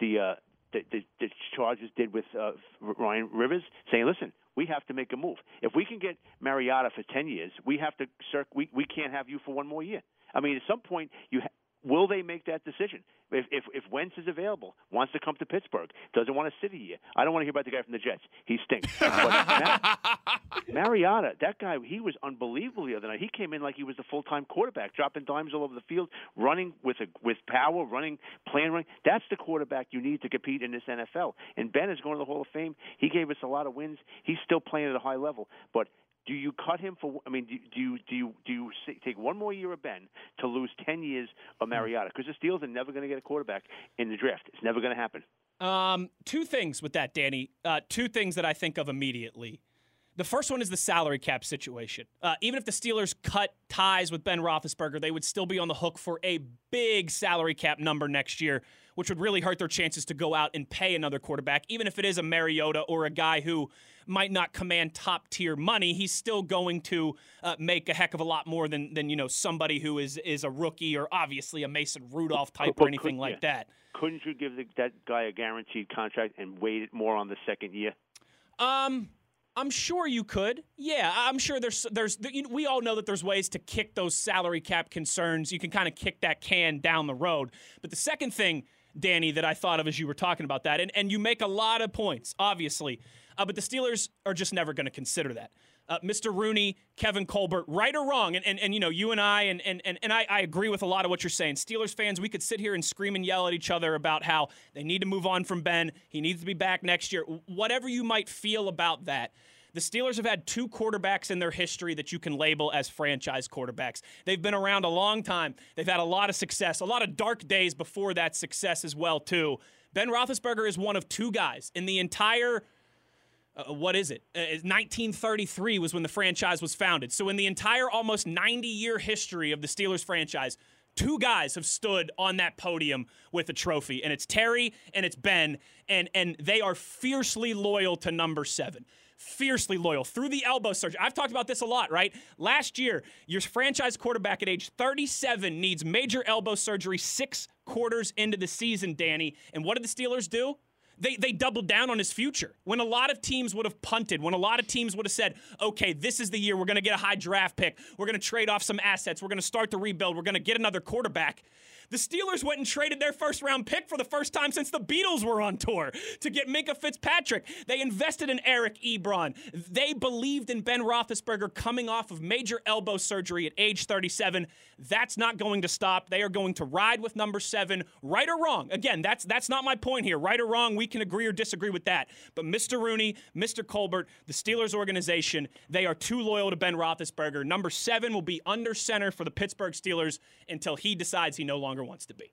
Speaker 13: the, uh, the the the Chargers did with uh, Ryan Rivers, saying, "Listen, we have to make a move. If we can get Mariota for ten years, we have to. Circ- we we can't have you for one more year. I mean, at some point, you ha- will they make that decision? If if if Wentz is available, wants to come to Pittsburgh, doesn't want to sit a year. I don't want to hear about the guy from the Jets. He stinks. But Mar- Mariota, that guy, he was unbelievable the other night. He came in like he was the full time quarterback, dropping dimes all over the field, running with a with power, running, playing running. That's the quarterback you need to compete in this NFL. And Ben is going to the Hall of Fame. He gave us a lot of wins. He's still playing at a high level, but. Do you cut him for? I mean, do, do you do you do you take one more year of Ben to lose ten years of Mariota? Because the Steelers are never going to get a quarterback in the draft. It's never going to happen.
Speaker 4: Um, two things with that, Danny. Uh, two things that I think of immediately. The first one is the salary cap situation. Uh, even if the Steelers cut ties with Ben Roethlisberger, they would still be on the hook for a big salary cap number next year, which would really hurt their chances to go out and pay another quarterback. Even if it is a Mariota or a guy who might not command top tier money, he's still going to uh, make a heck of a lot more than than you know somebody who is is a rookie or obviously a Mason Rudolph type
Speaker 13: But
Speaker 4: or anything like
Speaker 13: yeah.
Speaker 4: that.
Speaker 13: Couldn't you give the, that guy a guaranteed contract and wait it more on the second year?
Speaker 4: Um, I'm sure you could. Yeah, I'm sure there's there's we all know that there's ways to kick those salary cap concerns. You can kind of kick that can down the road. But the second thing, Danny, that I thought of as you were talking about that, and and you make a lot of points, obviously, uh, but the Steelers are just never going to consider that. Uh, Mr. Rooney, Kevin Colbert, right or wrong, and, and, and you know, you and I, and, and, and, I, I agree with a lot of what you're saying. Steelers fans, we could sit here and scream and yell at each other about how they need to move on from Ben. He needs to be back next year. Whatever you might feel about that, the Steelers have had two quarterbacks in their history that you can label as franchise quarterbacks. They've been around a long time. They've had a lot of success, a lot of dark days before that success as well, too. Ben Roethlisberger is one of two guys in the entire uh, what is it? Uh, 1933 was when the franchise was founded. So, in the entire almost 90 year history of the Steelers franchise, two guys have stood on that podium with a trophy, and it's Terry and it's Ben, and and they are fiercely loyal to number seven. Fiercely loyal through the elbow surgery. I've talked about this a lot, right? Last year, your franchise quarterback at age 37 needs major elbow surgery six quarters into the season, Danny. And what did the Steelers do? they they doubled down on his future. When a lot of teams would have punted, when a lot of teams would have said, "Okay, this is the year we're going to get a high draft pick. We're going to trade off some assets. We're going to start the rebuild. We're going to get another quarterback." The Steelers went and traded their first round pick for the first time since the Beatles were on tour to get Minkah Fitzpatrick. They invested in Eric Ebron. They believed in Ben Roethlisberger coming off of major elbow surgery at age 37. That's not going to stop. They are going to ride with number seven, right or wrong. Again, that's that's not my point here. Right or wrong, we can agree or disagree with that. But Mr. Rooney, Mr. Colbert, the Steelers organization, they are too loyal to Ben Roethlisberger. Number seven will be under center for the Pittsburgh Steelers until he decides he no longer wants to be.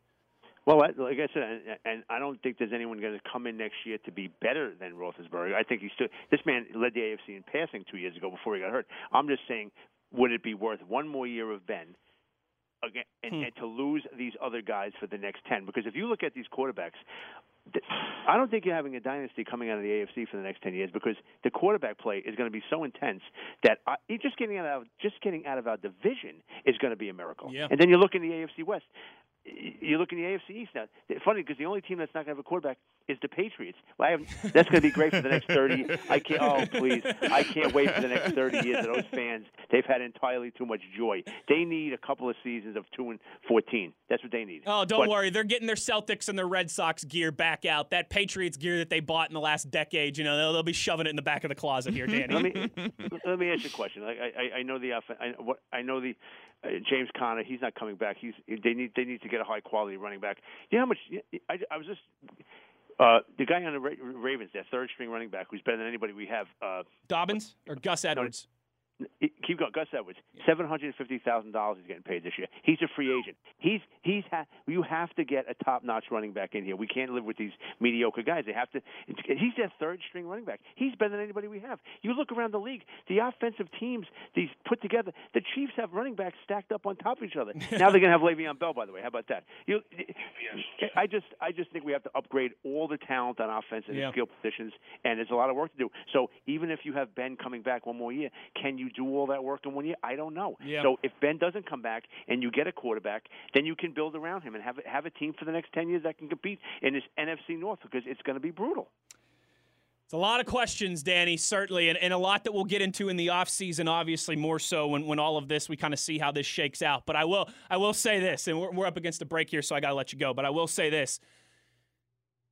Speaker 13: Well, like I said, and, I don't think there's anyone going to come in next year to be better than Roethlisberger. I think he's still this man led the AFC in passing two years ago before he got hurt. I'm just saying, would it be worth one more year of Ben? Again, and, and to lose these other guys for the next ten, because if you look at these quarterbacks, I don't think you're having a dynasty coming out of the AFC for the next ten years because the quarterback play is going to be so intense that uh, just getting out of just getting out of our division is going to be a miracle.
Speaker 4: Yeah.
Speaker 13: And then you look in the AFC West. You look in the AFC East now. Funny because the only team that's not going to have a quarterback is the Patriots. Well, I have, that's going to be great for the next thirty. I can't. Oh, please! I can't wait for the next thirty years of those fans. They've had entirely too much joy. They need a couple of seasons of two and fourteen. That's what they need.
Speaker 4: Oh, don't
Speaker 13: But-
Speaker 4: worry. They're getting their Celtics and their Red Sox gear back out. That Patriots gear that they bought in the last decade, you know, they'll, they'll be shoving it in the back of the closet here, Danny.
Speaker 13: let me let me ask you a question. I I, I know the I, what I know the James Conner. He's not coming back. He's they need they need to get a high quality running back. You know how much I, I was just uh, the guy on the Ravens, their third string running back, who's better than anybody we have. Uh,
Speaker 4: Dobbins or Gus Edwards?
Speaker 13: Keep going. Gus Edwards, seven hundred fifty thousand dollars he's getting paid this year. He's a free agent. He's he's ha- you have to get a top notch running back in here. We can't live with these mediocre guys. They have to. He's their third string running back. He's better than anybody we have. You look around the league, the offensive teams these put together. The Chiefs have running backs stacked up on top of each other. now they're gonna have Le'Veon Bell, by the way. How about that? You, I just I just think we have to upgrade all the talent on offense and
Speaker 4: Yeah.
Speaker 13: skill positions, and there's a lot of work to do. So even if you have Ben coming back one more year, can you do all that work in one year? I don't know.
Speaker 4: Yeah.
Speaker 13: So if Ben doesn't come back and you get a quarterback, then you can build around him and have have a team for the next ten years that can compete in this NFC North because it's going to be brutal.
Speaker 4: It's a lot of questions, Danny, certainly, and, and a lot that we'll get into in the offseason, obviously, more so when, when all of this, we kind of see how this shakes out. But I will I will say this, and we're, we're up against a break here, so I got to let you go. But I will say this.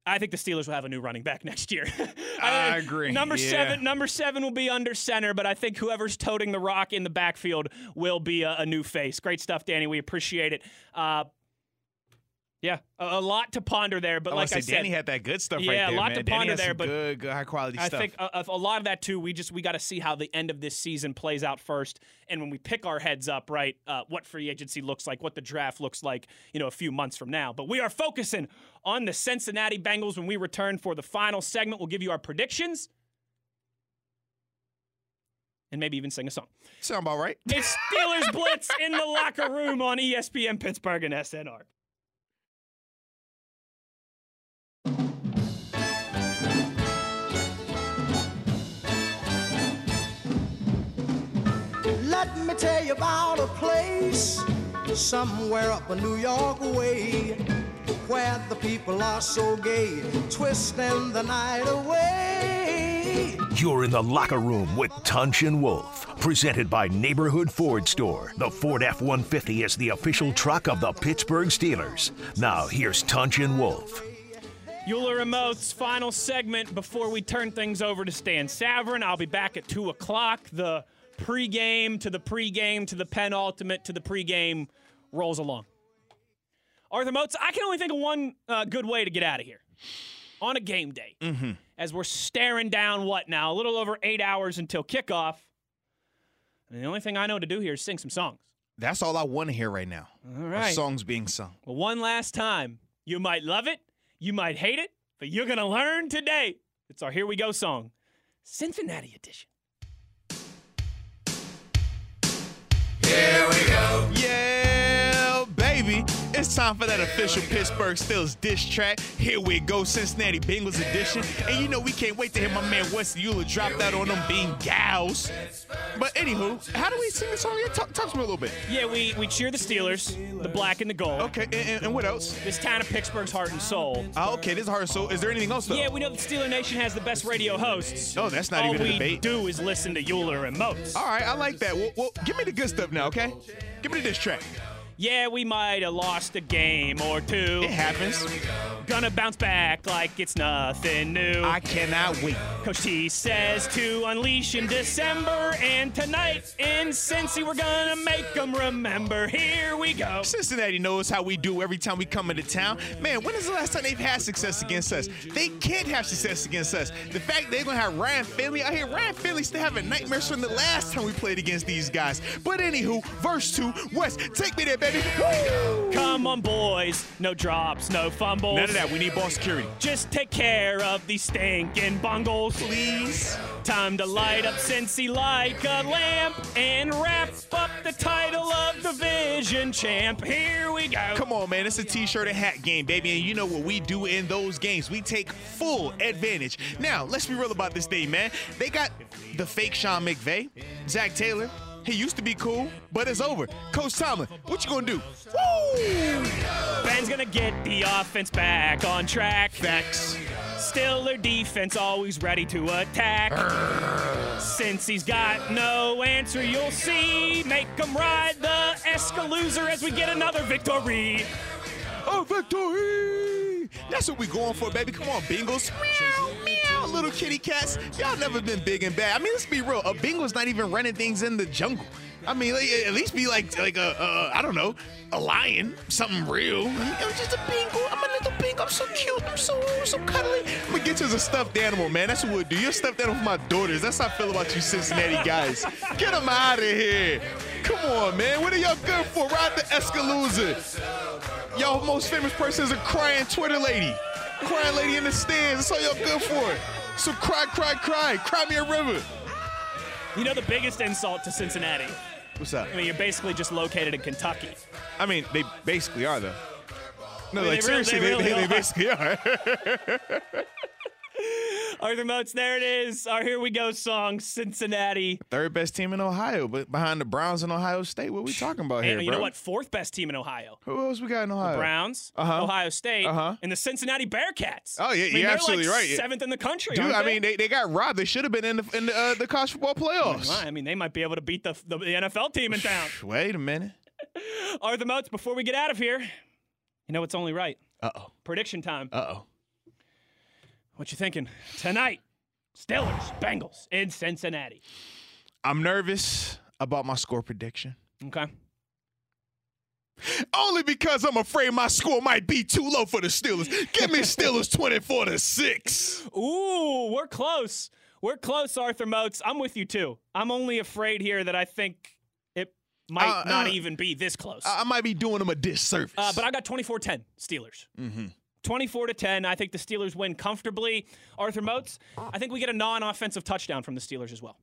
Speaker 4: I think the Steelers will have a new running back next year.
Speaker 5: I agree.
Speaker 4: Number
Speaker 5: Yeah.
Speaker 4: seven, number seven will be under center, but I think whoever's toting the rock in the backfield will be a, a new face. Great stuff, Danny. We appreciate it. Uh, yeah, a, a lot to ponder there. But
Speaker 5: I
Speaker 4: like I said,
Speaker 5: Danny had that good stuff
Speaker 4: yeah,
Speaker 5: right there,
Speaker 4: a lot
Speaker 5: man.
Speaker 4: to
Speaker 5: Danny
Speaker 4: ponder there. But
Speaker 5: good, good, high quality stuff.
Speaker 4: I
Speaker 5: stuff.
Speaker 4: think a, a- lot of that too. We just we got to see how the end of this season plays out first, and when we pick our heads up, right, uh, what free agency looks like, what the draft looks like, you know, a few months from now. But we are focusing on the Cincinnati Bengals when we return for the final segment. We'll give you our predictions. And maybe even sing a song.
Speaker 5: Sound about right.
Speaker 4: It's Steelers Blitz in the locker room on ESPN Pittsburgh and SNR.
Speaker 14: Let me tell you about a place somewhere up a New York way where the people are so gay, twisting the night away.
Speaker 3: You're in the locker room with Tunch and Wolf, presented by Neighborhood Ford Store. The Ford F 150 is the official truck of the Pittsburgh Steelers. Now, here's Tunch and Wolf.
Speaker 4: Euler Remote's final segment before we turn things over to Stan Savran. I'll be back at 2 o'clock. The pregame to the pregame to the penultimate to the pregame rolls along. Arthur Moats, I can only think of one uh, good way to get out of here. On a game day,
Speaker 5: Mm-hmm.
Speaker 4: as we're staring down what now? A little over eight hours until kickoff. And the only thing I know to do here is sing some songs.
Speaker 5: That's all I want to hear right now.
Speaker 4: All right.
Speaker 5: songs being sung.
Speaker 4: Well, one last time. You might love it, you might hate it, but you're going to learn today. It's our Here We Go song, Cincinnati edition.
Speaker 5: Here we go. Yeah, baby. It's time for that official Pittsburgh Steelers diss track. Here we go, Cincinnati Bengals edition. And you know we can't wait to hear my man Wesley Euler drop that on them Bengals. But anywho, how do we sing the song? Talk, talk to me a little bit.
Speaker 4: Yeah, we, we cheer the Steelers, the black and the gold.
Speaker 5: Okay, and, and- and what else?
Speaker 4: This town of Pittsburgh's heart and soul.
Speaker 5: Oh, okay, this is hard. So, is there anything else though?
Speaker 4: Yeah, we know that Steeler Nation has the best radio hosts.
Speaker 5: No, that's not
Speaker 4: All
Speaker 5: even a debate.
Speaker 4: All we do is listen to Euler and Moats.
Speaker 5: All right, I like that. Well, well, give me the good stuff now, okay? Give me the diss track.
Speaker 4: Yeah, we might have lost a game or two.
Speaker 5: It happens.
Speaker 4: Gonna bounce back like it's nothing new.
Speaker 5: I cannot wait.
Speaker 4: Coach T says to unleash in December, and tonight in Cincy, we're gonna make them remember. Here we go.
Speaker 5: Cincinnati knows how we do every time we come into town. Man, when is the last time they've had success against us? They can't have success against us. The fact they're gonna have Ryan Finley out here, Ryan Finley still having nightmares from the last time we played against these guys. But anywho, verse two, West, take me there, baby. Woo!
Speaker 4: Come on, boys. No drops, no fumbles.
Speaker 5: None of that. We need ball security.
Speaker 4: Just take care of these stinking bungles, please. Time to light up Cincy like a lamp and wrap up the title of division champ. Here we go.
Speaker 5: Come on, man. It's a t-shirt and hat game, baby. And you know what we do in those games. We take full advantage. Now, let's be real about this thing, man. They got the fake Sean McVay, Zac Taylor. He used to be cool, but it's over. Coach Tomlin, what you gonna do? Woo!
Speaker 4: Ben's gonna get the offense back on track.
Speaker 5: Facts.
Speaker 4: Steeler defense always ready to attack. Since he's got no answer, you'll see. Make him ride the Escalooser as we get another victory.
Speaker 5: Oh, victory! That's what we're going for, baby. Come on, Bengals. Meow, meow, little kitty cats. Y'all never been big and bad. I mean, let's be real. A Bengal's not even running things in the jungle. I mean, like, at least be like, like a, uh, don't know, a lion, something real. I'm just a Bengal. I'm a little Bengal. I'm so cute. I'm so, so cuddly. I'm gonna get you as a stuffed animal, man. That's what we'll do. You're a stuffed animal for my daughters. That's how I feel about you Cincinnati guys. Get them out of here. Come on, man. What are y'all good for? Ride the Escalooser. Y'all most famous person is a crying Twitter lady. Crying lady in the stands. That's all y'all good for. So cry, cry, cry. Cry me a river.
Speaker 4: You know the biggest insult to Cincinnati?
Speaker 5: What's that?
Speaker 4: I mean, you're basically just located in Kentucky.
Speaker 5: I mean, they basically are, though. No,
Speaker 4: I mean,
Speaker 5: like,
Speaker 4: they really-
Speaker 5: seriously,
Speaker 4: they
Speaker 5: they,
Speaker 4: really
Speaker 5: they, they basically are.
Speaker 4: Arthur Moats, there it is. Our Here We Go song, Cincinnati.
Speaker 5: Third best team in Ohio, but behind the Browns in Ohio State. What we talking about here,
Speaker 4: And you
Speaker 5: bro?
Speaker 4: know what? Fourth best team in Ohio.
Speaker 5: Who else we got in Ohio?
Speaker 4: Browns,
Speaker 5: Uh-huh.
Speaker 4: Ohio State,
Speaker 5: Uh-huh.
Speaker 4: and the Cincinnati Bearcats.
Speaker 5: Oh, yeah,
Speaker 4: I mean,
Speaker 5: you're absolutely
Speaker 4: like
Speaker 5: right.
Speaker 4: Seventh in the country.
Speaker 5: Dude, I
Speaker 4: they?
Speaker 5: mean, they, they got robbed. They should have been in the in the, uh, the college football playoffs.
Speaker 4: I mean, they might be able to beat the, the, the NFL team in town.
Speaker 5: Wait a minute.
Speaker 4: Arthur Moats, before we get out of here, you know it's only right.
Speaker 5: Uh oh.
Speaker 4: Prediction time.
Speaker 5: Uh oh.
Speaker 4: What you thinking tonight? Steelers, Bengals in Cincinnati.
Speaker 5: I'm nervous about my score prediction.
Speaker 4: Okay.
Speaker 5: Only because I'm afraid my score might be too low for the Steelers. Give me Steelers 24 to 6.
Speaker 4: Ooh, we're close. We're close, Arthur Moats. I'm with you too. I'm only afraid here that I think it might
Speaker 5: Uh,
Speaker 4: not
Speaker 5: uh,
Speaker 4: even be this close.
Speaker 5: I I might be doing them a disservice.
Speaker 4: Uh, but I got 24-10 Steelers.
Speaker 5: mm-hmm.
Speaker 4: 24 to 10. I think the Steelers win comfortably. Arthur Moats, I think we get a non-offensive touchdown from the Steelers as well.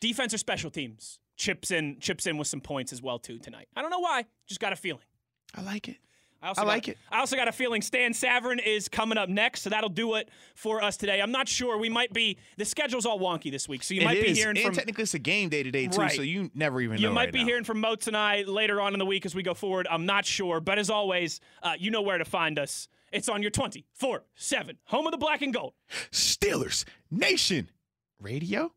Speaker 4: Defense or special teams chips in chips in with some points as well too tonight. I don't know why, just got a feeling.
Speaker 5: I like it.
Speaker 4: I, also
Speaker 5: I
Speaker 4: got-
Speaker 5: like it.
Speaker 4: I also got a feeling Stan Savran is coming up next, so that'll do it for us today. I'm not sure. We might be the schedule's all wonky this week, so you
Speaker 5: It
Speaker 4: might be
Speaker 5: is.
Speaker 4: hearing
Speaker 5: and
Speaker 4: from
Speaker 5: technically it's a game day today too,
Speaker 4: Right.
Speaker 5: so you never even
Speaker 4: you might
Speaker 5: right
Speaker 4: be
Speaker 5: now.
Speaker 4: hearing from Moats and I later on in the week as we go forward. I'm not sure, but as always, uh, you know where to find us. It's on your 24 7 home of the black and gold.
Speaker 5: Steelers Nation Radio.